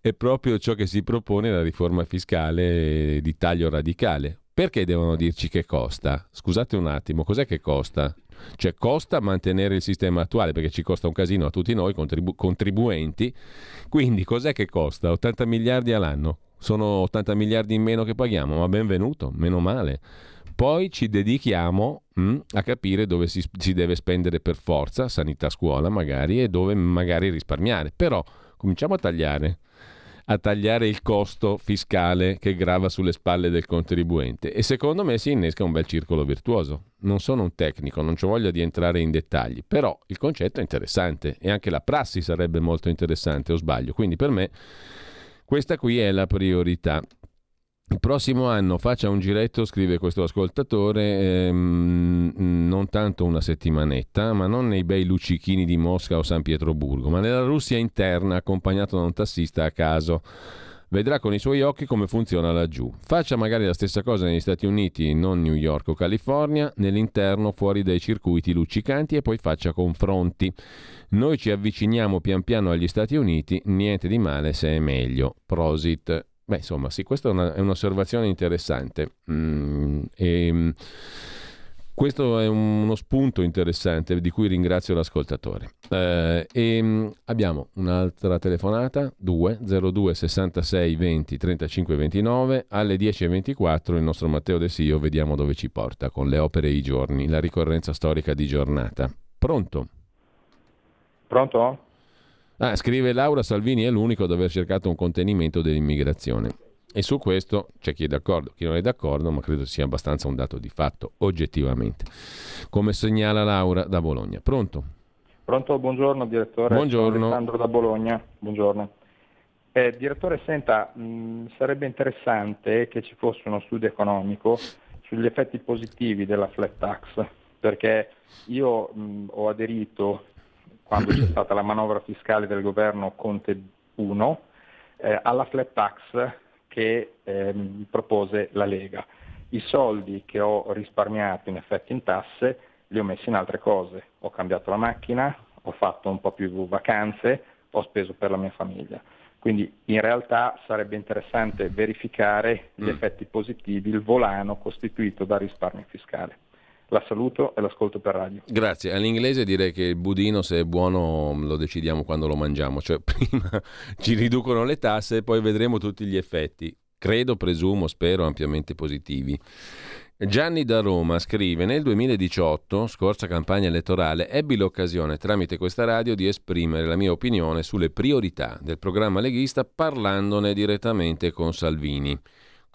è proprio ciò che si propone la riforma fiscale di taglio radicale. Perché devono dirci che costa? Scusate un attimo, cos'è che costa? Cioè costa mantenere il sistema attuale perché ci costa un casino a tutti noi contribu- contribuenti. Quindi cos'è che costa? 80 miliardi all'anno. Sono 80 miliardi in meno che paghiamo, ma benvenuto, meno male. Poi ci dedichiamo mh, a capire dove si, si deve spendere per forza, sanità, scuola magari, e dove magari risparmiare. Però cominciamo a tagliare a tagliare il costo fiscale che grava sulle spalle del contribuente e secondo me si innesca un bel circolo virtuoso. Non sono un tecnico, non ho voglia di entrare in dettagli, però il concetto è interessante e anche la prassi sarebbe molto interessante, o sbaglio. Quindi per me questa qui è la priorità. Il prossimo anno faccia un giretto, scrive questo ascoltatore, ehm, non tanto una settimanetta, ma non nei bei luccichini di Mosca o San Pietroburgo, ma nella Russia interna, accompagnato da un tassista a caso. Vedrà con i suoi occhi come funziona laggiù. Faccia magari la stessa cosa negli Stati Uniti, non New York o California, nell'interno, fuori dai circuiti luccicanti e poi faccia confronti. Noi ci avviciniamo pian piano agli Stati Uniti, niente di male se è meglio. Prosit. Beh, insomma, sì, questa è, una, è un'osservazione interessante. Mm, e, questo è uno spunto interessante di cui ringrazio l'ascoltatore. Eh, e abbiamo un'altra telefonata, 2 02 66 20 35 29. Alle 10.24 il nostro Matteo De Sio vediamo dove ci porta con le opere e i giorni, la ricorrenza storica di giornata. Pronto? Pronto? Ah, scrive Laura Salvini è l'unico ad aver cercato un contenimento dell'immigrazione. E su questo c'è chi è d'accordo, chi non è d'accordo, ma credo sia abbastanza un dato di fatto, oggettivamente. Come segnala Laura da Bologna. Pronto? Pronto, buongiorno direttore. Buongiorno. Sono Alessandro da Bologna. Buongiorno. Eh, direttore, senta, mh, sarebbe interessante che ci fosse uno studio economico sugli effetti positivi della flat tax, perché io mh, ho aderito quando c'è stata la manovra fiscale del governo Conte 1 eh, alla flat tax che ehm, propose la Lega. I soldi che ho risparmiato in effetti in tasse li ho messi in altre cose. Ho cambiato la macchina, ho fatto un po' più vacanze, ho speso per la mia famiglia. Quindi in realtà sarebbe interessante verificare gli Mm. effetti positivi, il volano costituito dal risparmio fiscale. La saluto e l'ascolto per radio. Grazie. All'inglese direi che il budino, se è buono, lo decidiamo quando lo mangiamo. Cioè, [LAUGHS] prima ci riducono le tasse e poi vedremo tutti gli effetti. Credo, presumo, spero, ampiamente positivi. Gianni da Roma scrive: Nel 2018, scorsa campagna elettorale, ebbi l'occasione tramite questa radio di esprimere la mia opinione sulle priorità del programma leghista parlandone direttamente con Salvini.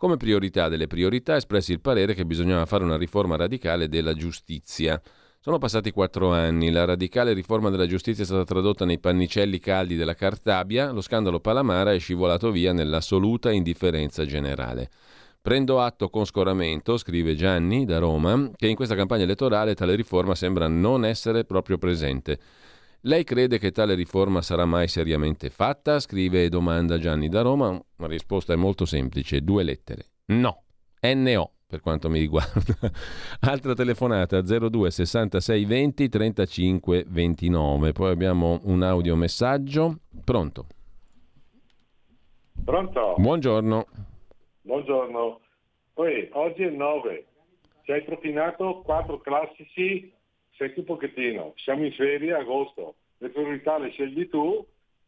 Come priorità delle priorità espressi il parere che bisognava fare una riforma radicale della giustizia. Sono passati quattro anni, la radicale riforma della giustizia è stata tradotta nei pannicelli caldi della Cartabia, lo scandalo Palamara è scivolato via nell'assoluta indifferenza generale. Prendo atto con scoramento, scrive Gianni da Roma, che in questa campagna elettorale tale riforma sembra non essere proprio presente. Lei crede che tale riforma sarà mai seriamente fatta? Scrive e domanda Gianni da Roma. La risposta è molto semplice, due lettere. No. NO. per quanto mi riguarda. [LAUGHS] Altra telefonata 02 66 20 35 29. Poi abbiamo un audiomessaggio. Pronto? Pronto? Buongiorno. Buongiorno. Poi, oggi è il 9. Ci hai propinato quattro classici, secchi un pochettino. Siamo in ferie, agosto. Le priorità le scegli tu.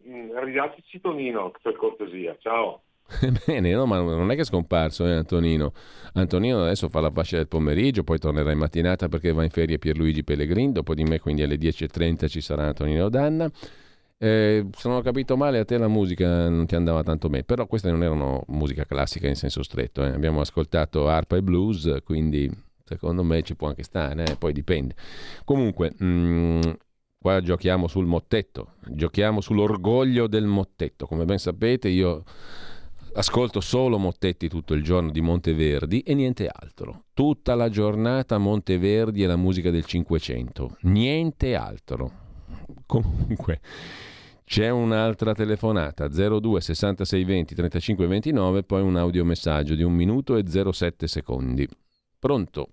Mm, Ridacci Tonino, per cortesia. Ciao. [LAUGHS] Bene, no, ma non è che è scomparso eh, Antonino. Antonino adesso fa la fascia del pomeriggio, poi tornerà in mattinata perché va in ferie Pierluigi Pellegrin, dopo di me quindi alle 10.30 ci sarà Antonino Danna. Eh, se non ho capito male, a te la musica non ti andava tanto bene, però queste non erano musica classica in senso stretto. eh. Abbiamo ascoltato arpa e blues, quindi secondo me ci può anche stare, eh, poi dipende. Comunque, mm, qua giochiamo sul mottetto, giochiamo sull'orgoglio del mottetto. Come ben sapete, io ascolto solo mottetti tutto il giorno di Monteverdi e niente altro. Tutta la giornata Monteverdi e la musica del Cinquecento, niente altro. Comunque. C'è un'altra telefonata 02 66 20 35 29, poi un audiomessaggio di un minuto e 07 secondi. Pronto?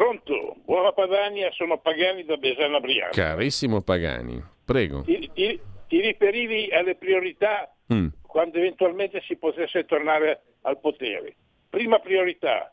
Pronto? Buona Padania, sono Pagani da Besana Brianza. Carissimo Pagani, prego. Ti, ti- ti riferivi alle priorità Mm. quando eventualmente si potesse tornare al potere. Prima priorità,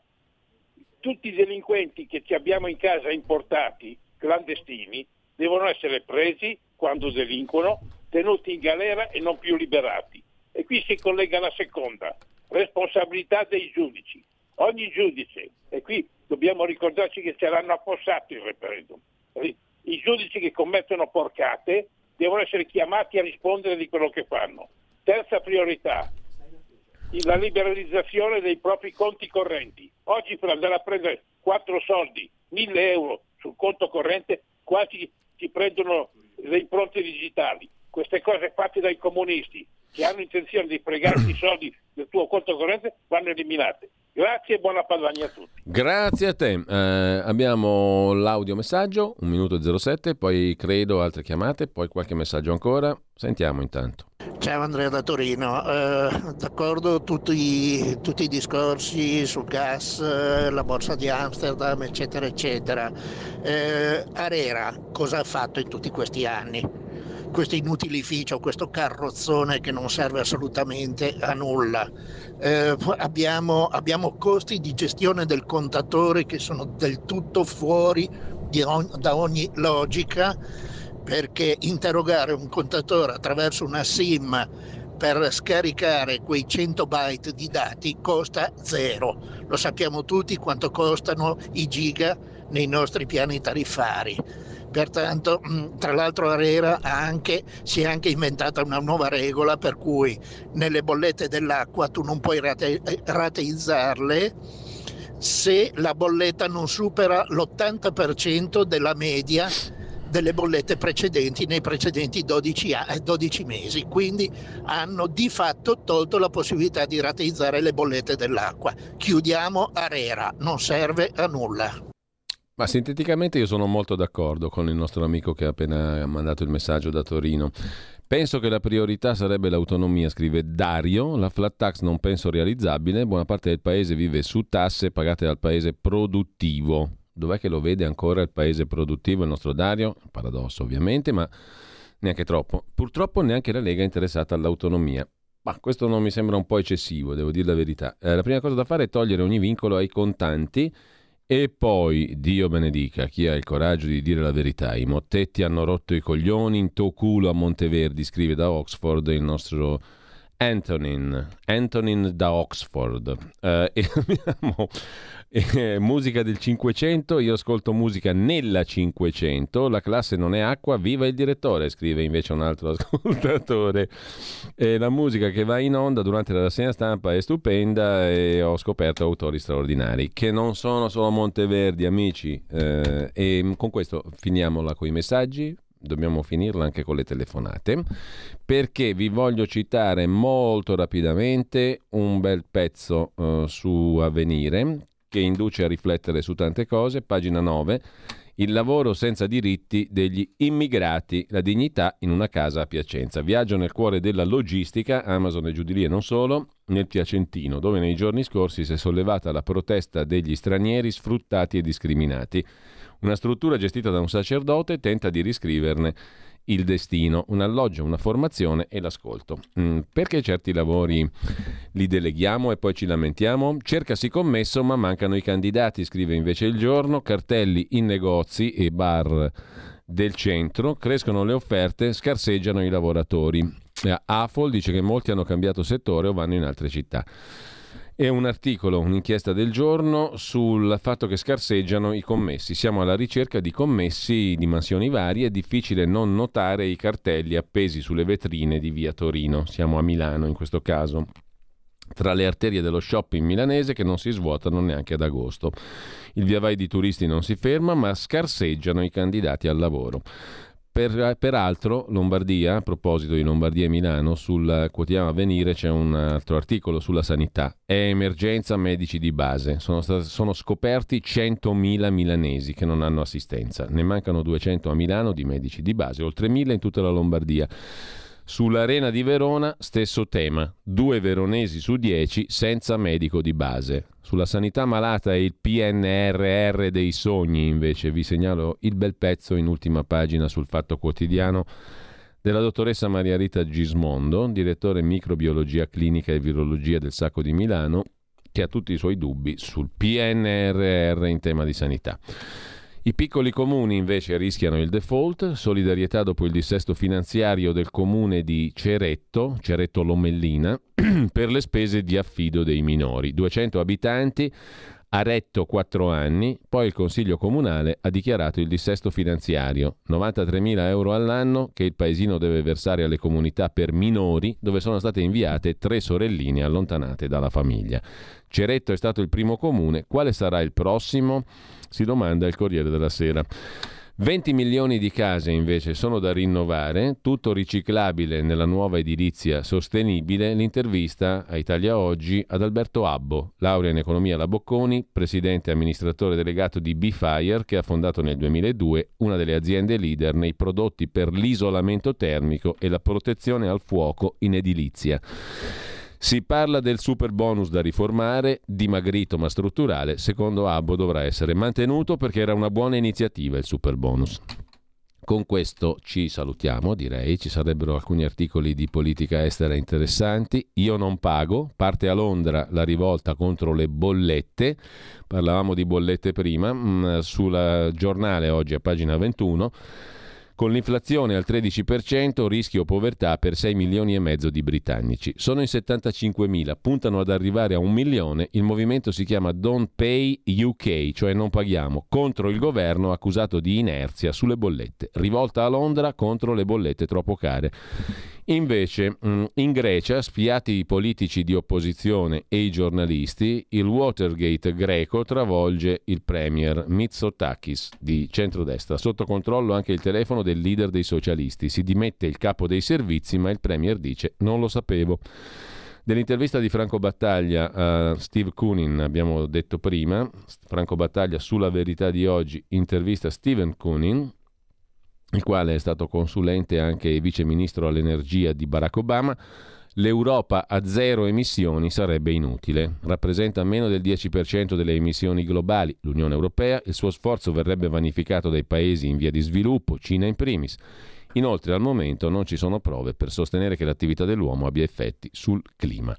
tutti i delinquenti che ci abbiamo in casa importati, clandestini, devono essere presi quando delinquono, tenuti in galera e non più liberati. E qui si collega la seconda, responsabilità dei giudici. Ogni giudice, e qui dobbiamo ricordarci che ce l'hanno affossato il referendum, i giudici che commettono porcate devono essere chiamati a rispondere di quello che fanno. Terza priorità, la liberalizzazione dei propri conti correnti. Oggi per andare a prendere quattro soldi, 1000 euro sul conto corrente, quasi ti prendono le impronte digitali. Queste cose fatte dai comunisti che hanno intenzione di fregarti i soldi del tuo conto corrente vanno eliminate. Grazie e buona Padania a tutti. Grazie a te. Eh, abbiamo l'audiomessaggio, un minuto e 07, poi credo altre chiamate, poi qualche messaggio ancora. Sentiamo intanto. Ciao Andrea da Torino, Eh, d'accordo tutti, tutti i discorsi sul gas, eh, la borsa di Amsterdam, eccetera, eccetera. Eh, Arera cosa ha fatto in tutti questi anni? Questo inutilificio, questo carrozzone che non serve assolutamente a nulla. Eh, abbiamo, abbiamo costi di gestione del contatore che sono del tutto fuori ogni- da ogni logica perché interrogare un contatore attraverso una SIM per scaricare quei 100 byte di dati costa zero. Lo sappiamo tutti quanto costano i giga nei nostri piani tariffari. Pertanto, mh, tra l'altro Arera anche, si è anche inventata una nuova regola per cui nelle bollette dell'acqua tu non puoi rate- rateizzarle se la bolletta non supera l'80% della media delle bollette precedenti nei precedenti 12, a- eh, 12 mesi, quindi hanno di fatto tolto la possibilità di rateizzare le bollette dell'acqua. Chiudiamo Arera, non serve a nulla. Ma sinteticamente io sono molto d'accordo con il nostro amico che ha appena mandato il messaggio da Torino. Penso che la priorità sarebbe l'autonomia, scrive Dario. La flat tax non penso realizzabile. Buona parte del paese vive su tasse pagate dal paese produttivo. Dov'è che lo vede ancora il paese produttivo, il nostro Dario? Paradosso ovviamente, ma neanche troppo. Purtroppo neanche la Lega è interessata all'autonomia. Ma questo non mi sembra un po' eccessivo, devo dire la verità. Eh, la prima cosa da fare è togliere ogni vincolo ai contanti e poi, Dio benedica, chi ha il coraggio di dire la verità. I mottetti hanno rotto i coglioni in to culo a Monteverdi, scrive da Oxford il nostro Antonin. Antonin da Oxford. Eh, [LAUGHS] e abbiamo eh, musica del 500, io ascolto musica nella 500, la classe non è acqua, viva il direttore, scrive invece un altro [LAUGHS] ascoltatore. E la musica che va in onda durante la rassegna stampa è stupenda e ho scoperto autori straordinari, che non sono solo Monteverdi, amici. Eh, e con questo finiamola con i messaggi, dobbiamo finirla anche con le telefonate, perché vi voglio citare molto rapidamente un bel pezzo eh, su Avvenire che induce a riflettere su tante cose, pagina 9. il lavoro senza diritti degli immigrati, la dignità in una casa a Piacenza. Viaggio nel cuore della logistica, Amazon e giù non solo, nel Piacentino, dove nei giorni scorsi si è sollevata la protesta degli stranieri sfruttati e discriminati. Una struttura gestita da un sacerdote tenta di riscriverne il destino, un alloggio, una formazione e l'ascolto. Mm, perché certi lavori li deleghiamo e poi ci lamentiamo? Cercasi commesso ma mancano i candidati, scrive invece il giorno, cartelli in negozi e bar del centro, crescono le offerte, scarseggiano i lavoratori. Eh, Afol dice che molti hanno cambiato settore o vanno in altre città. E un articolo, un'inchiesta del giorno sul fatto che scarseggiano i commessi. Siamo alla ricerca di commessi di mansioni varie, è difficile non notare i cartelli appesi sulle vetrine di via Torino. Siamo a Milano in questo caso tra le arterie dello shopping milanese che non si svuotano neanche ad agosto. Il via vai di turisti non si ferma, ma scarseggiano i candidati al lavoro. Per, peraltro, Lombardia, a proposito di Lombardia e Milano, sul quotidiano Avvenire c'è un altro articolo sulla sanità. È emergenza medici di base. Sono, sono scoperti 100.000 milanesi che non hanno assistenza. Ne mancano 200 a Milano di medici di base, oltre 1.000 in tutta la Lombardia. Sull'Arena di Verona, stesso tema. Due veronesi su dieci senza medico di base. Sulla sanità malata e il PNRR dei sogni, invece, vi segnalo il bel pezzo in ultima pagina sul Fatto Quotidiano della dottoressa Maria Rita Gismondo, direttore microbiologia clinica e virologia del Sacco di Milano, che ha tutti i suoi dubbi sul PNRR in tema di sanità. I piccoli comuni invece rischiano il default, solidarietà dopo il dissesto finanziario del comune di Ceretto, Ceretto Lomellina, [CLEARS THROAT] per le spese di affido dei minori. 200 abitanti, ha retto 4 anni, poi il Consiglio Comunale ha dichiarato il dissesto finanziario, 93.000 euro all'anno che il paesino deve versare alle comunità per minori dove sono state inviate tre sorelline allontanate dalla famiglia. Ceretto è stato il primo comune, quale sarà il prossimo? Si domanda il Corriere della Sera. 20 milioni di case invece sono da rinnovare, tutto riciclabile nella nuova edilizia sostenibile. L'intervista a Italia Oggi ad Alberto Abbo, laurea in economia alla Bocconi, presidente e amministratore delegato di B-Fire, che ha fondato nel 2002 una delle aziende leader nei prodotti per l'isolamento termico e la protezione al fuoco in edilizia. Si parla del super bonus da riformare, dimagrito ma strutturale. Secondo Abbo dovrà essere mantenuto perché era una buona iniziativa il super bonus. Con questo ci salutiamo, direi, ci sarebbero alcuni articoli di politica estera interessanti. Io non pago, parte a Londra la rivolta contro le bollette, parlavamo di bollette prima, mh, sul giornale oggi a pagina 21. Con l'inflazione al 13%, rischio povertà per 6 milioni e mezzo di britannici. Sono in 75 mila, puntano ad arrivare a un milione. Il movimento si chiama Don't Pay UK, cioè non paghiamo, contro il governo accusato di inerzia sulle bollette. Rivolta a Londra contro le bollette troppo care. Invece, mm, in Grecia, spiati i politici di opposizione e i giornalisti, il Watergate greco travolge il premier Mitsotakis di centrodestra. Sotto controllo anche il telefono del leader dei socialisti. Si dimette il capo dei servizi, ma il premier dice non lo sapevo. Dell'intervista di Franco Battaglia a Steve Coonin abbiamo detto prima, Franco Battaglia sulla verità di oggi intervista Steven Coonin, il quale è stato consulente anche vice ministro all'energia di Barack Obama, l'Europa a zero emissioni sarebbe inutile. Rappresenta meno del 10% delle emissioni globali l'Unione Europea, il suo sforzo verrebbe vanificato dai paesi in via di sviluppo, Cina in primis. Inoltre al momento non ci sono prove per sostenere che l'attività dell'uomo abbia effetti sul clima.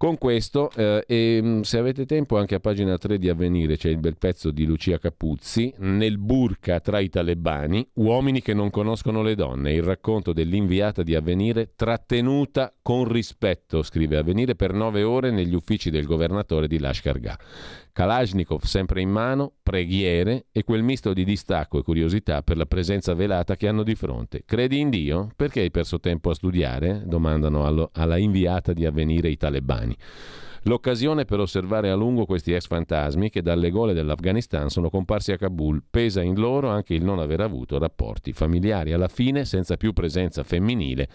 Con questo, eh, e se avete tempo, anche a pagina 3 di Avvenire c'è il bel pezzo di Lucia Capuzzi, Nel burka tra i talebani, uomini che non conoscono le donne, il racconto dell'inviata di Avvenire trattenuta con rispetto, scrive Avvenire, per nove ore negli uffici del governatore di Lashkar Gah. Kalashnikov sempre in mano, preghiere e quel misto di distacco e curiosità per la presenza velata che hanno di fronte. Credi in Dio? Perché hai perso tempo a studiare? domandano allo, alla inviata di avvenire i talebani. L'occasione per osservare a lungo questi ex fantasmi che dalle gole dell'Afghanistan sono comparsi a Kabul. Pesa in loro anche il non aver avuto rapporti familiari. Alla fine, senza più presenza femminile,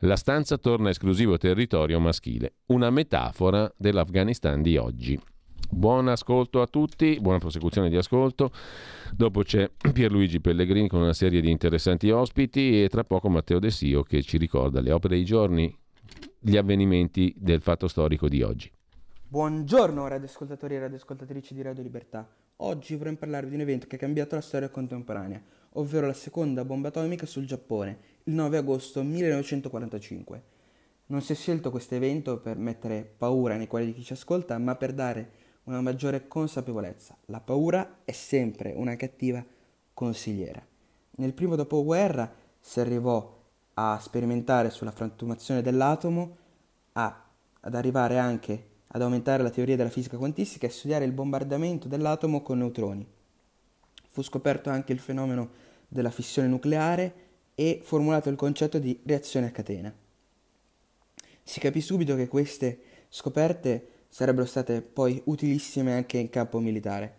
la stanza torna esclusivo territorio maschile. Una metafora dell'Afghanistan di oggi. Buon ascolto a tutti, buona prosecuzione di ascolto. Dopo c'è [CLEARS THROAT] Pierluigi Pellegrini con una serie di interessanti ospiti e tra poco Matteo De Sio che ci ricorda le opere dei giorni, gli avvenimenti del fatto storico di oggi. Buongiorno radioascoltatori e radioascoltatrici di Radio Libertà. Oggi vorrei parlarvi di un evento che ha cambiato la storia contemporanea, ovvero la seconda bomba atomica sul Giappone, il 9 agosto 1945. Non si è scelto questo evento per mettere paura nei cuori di chi ci ascolta, ma per dare una maggiore consapevolezza. La paura è sempre una cattiva consigliera. Nel primo dopoguerra si arrivò a sperimentare sulla frantumazione dell'atomo, a, ad arrivare anche ad aumentare la teoria della fisica quantistica e studiare il bombardamento dell'atomo con neutroni. Fu scoperto anche il fenomeno della fissione nucleare e formulato il concetto di reazione a catena. Si capì subito che queste scoperte sarebbero state poi utilissime anche in campo militare.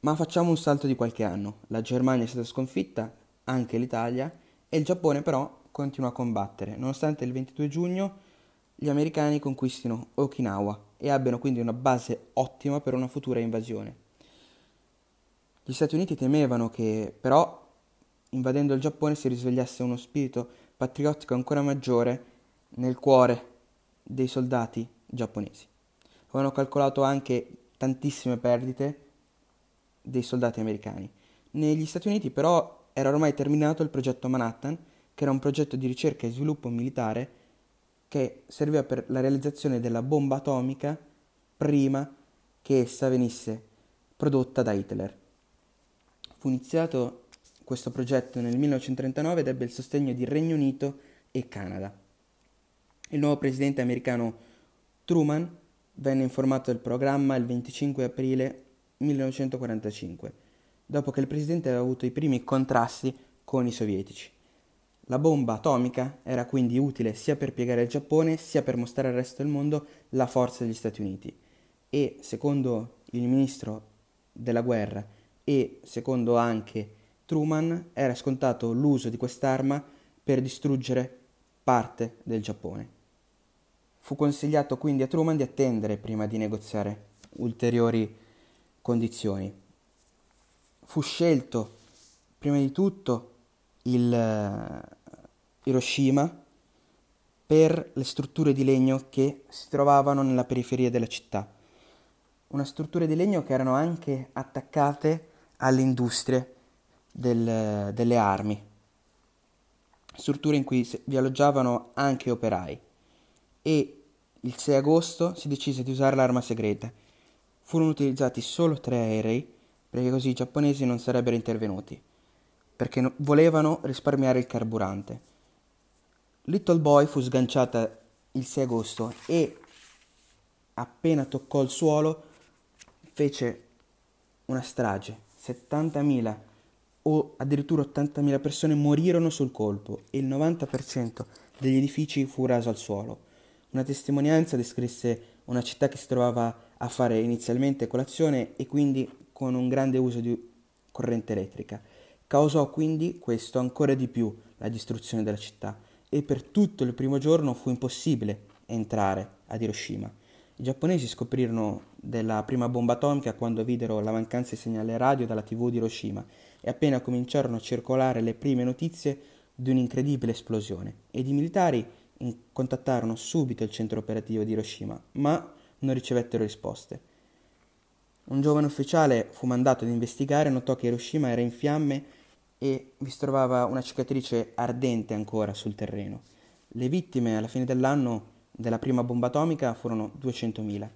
Ma facciamo un salto di qualche anno. La Germania è stata sconfitta, anche l'Italia, e il Giappone però continua a combattere, nonostante il 22 giugno gli americani conquistino Okinawa e abbiano quindi una base ottima per una futura invasione. Gli Stati Uniti temevano che però invadendo il Giappone si risvegliasse uno spirito patriottico ancora maggiore nel cuore dei soldati giapponesi. Avevano calcolato anche tantissime perdite dei soldati americani. Negli Stati Uniti però era ormai terminato il progetto Manhattan, che era un progetto di ricerca e sviluppo militare che serviva per la realizzazione della bomba atomica prima che essa venisse prodotta da Hitler. Fu iniziato questo progetto nel 1939 ed ebbe il sostegno di Regno Unito e Canada. Il nuovo presidente americano Truman venne informato del programma il 25 aprile 1945, dopo che il presidente aveva avuto i primi contrasti con i sovietici. La bomba atomica era quindi utile sia per piegare il Giappone sia per mostrare al resto del mondo la forza degli Stati Uniti e, secondo il ministro della guerra e secondo anche Truman, era scontato l'uso di quest'arma per distruggere parte del Giappone. Fu consigliato quindi a Truman di attendere prima di negoziare ulteriori condizioni. Fu scelto prima di tutto il eh, Hiroshima per le strutture di legno che si trovavano nella periferia della città. Una struttura di legno che erano anche attaccate alle industrie del, delle armi, strutture in cui vi alloggiavano anche operai. E il 6 agosto si decise di usare l'arma segreta. Furono utilizzati solo tre aerei perché così i giapponesi non sarebbero intervenuti perché no- volevano risparmiare il carburante. Little Boy fu sganciata il 6 agosto e appena toccò il suolo fece una strage. 70.000 o addirittura 80.000 persone morirono sul colpo e il 90% degli edifici fu raso al suolo. Una testimonianza descrisse una città che si trovava a fare inizialmente colazione e quindi con un grande uso di corrente elettrica. Causò quindi questo ancora di più la distruzione della città e per tutto il primo giorno fu impossibile entrare ad Hiroshima. I giapponesi scoprirono della prima bomba atomica quando videro la mancanza di segnale radio dalla TV di Hiroshima e appena cominciarono a circolare le prime notizie di un'incredibile esplosione ed i militari contattarono subito il centro operativo di Hiroshima, ma non ricevettero risposte. Un giovane ufficiale fu mandato ad investigare e notò che Hiroshima era in fiamme e vi si trovava una cicatrice ardente ancora sul terreno. Le vittime alla fine dell'anno della prima bomba atomica furono 200.000.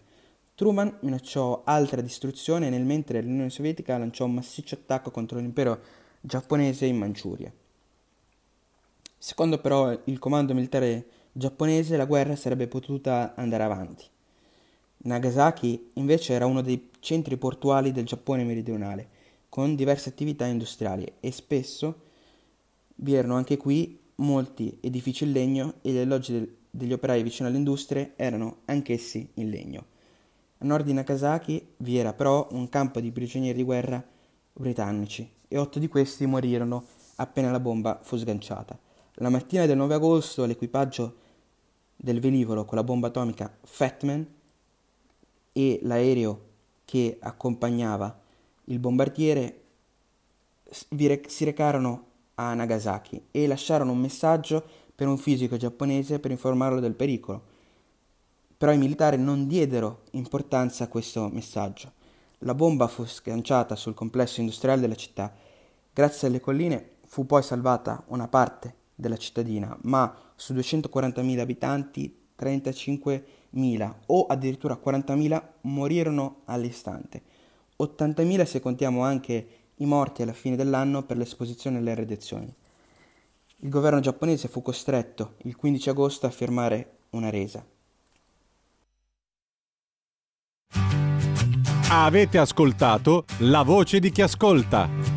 Truman minacciò altra distruzione nel mentre l'Unione Sovietica lanciò un massiccio attacco contro l'impero giapponese in Manciuria. Secondo però il comando militare giapponese la guerra sarebbe potuta andare avanti. Nagasaki invece era uno dei centri portuali del Giappone meridionale con diverse attività industriali e spesso vi erano anche qui molti edifici in legno e gli alloggi del, degli operai vicino alle industrie erano anch'essi in legno. A nord di Nagasaki vi era però un campo di prigionieri di guerra britannici e otto di questi morirono appena la bomba fu sganciata. La mattina del 9 agosto l'equipaggio del velivolo con la bomba atomica Fatman e l'aereo che accompagnava il bombardiere si recarono a Nagasaki e lasciarono un messaggio per un fisico giapponese per informarlo del pericolo. Però i militari non diedero importanza a questo messaggio. La bomba fu sganciata sul complesso industriale della città. Grazie alle colline fu poi salvata una parte della cittadina, ma su 240.000 abitanti 35.000 o addirittura 40.000 morirono all'istante. 80.000 se contiamo anche i morti alla fine dell'anno per l'esposizione alle radiazioni. Il governo giapponese fu costretto il 15 agosto a firmare una resa. Avete ascoltato La voce di chi ascolta.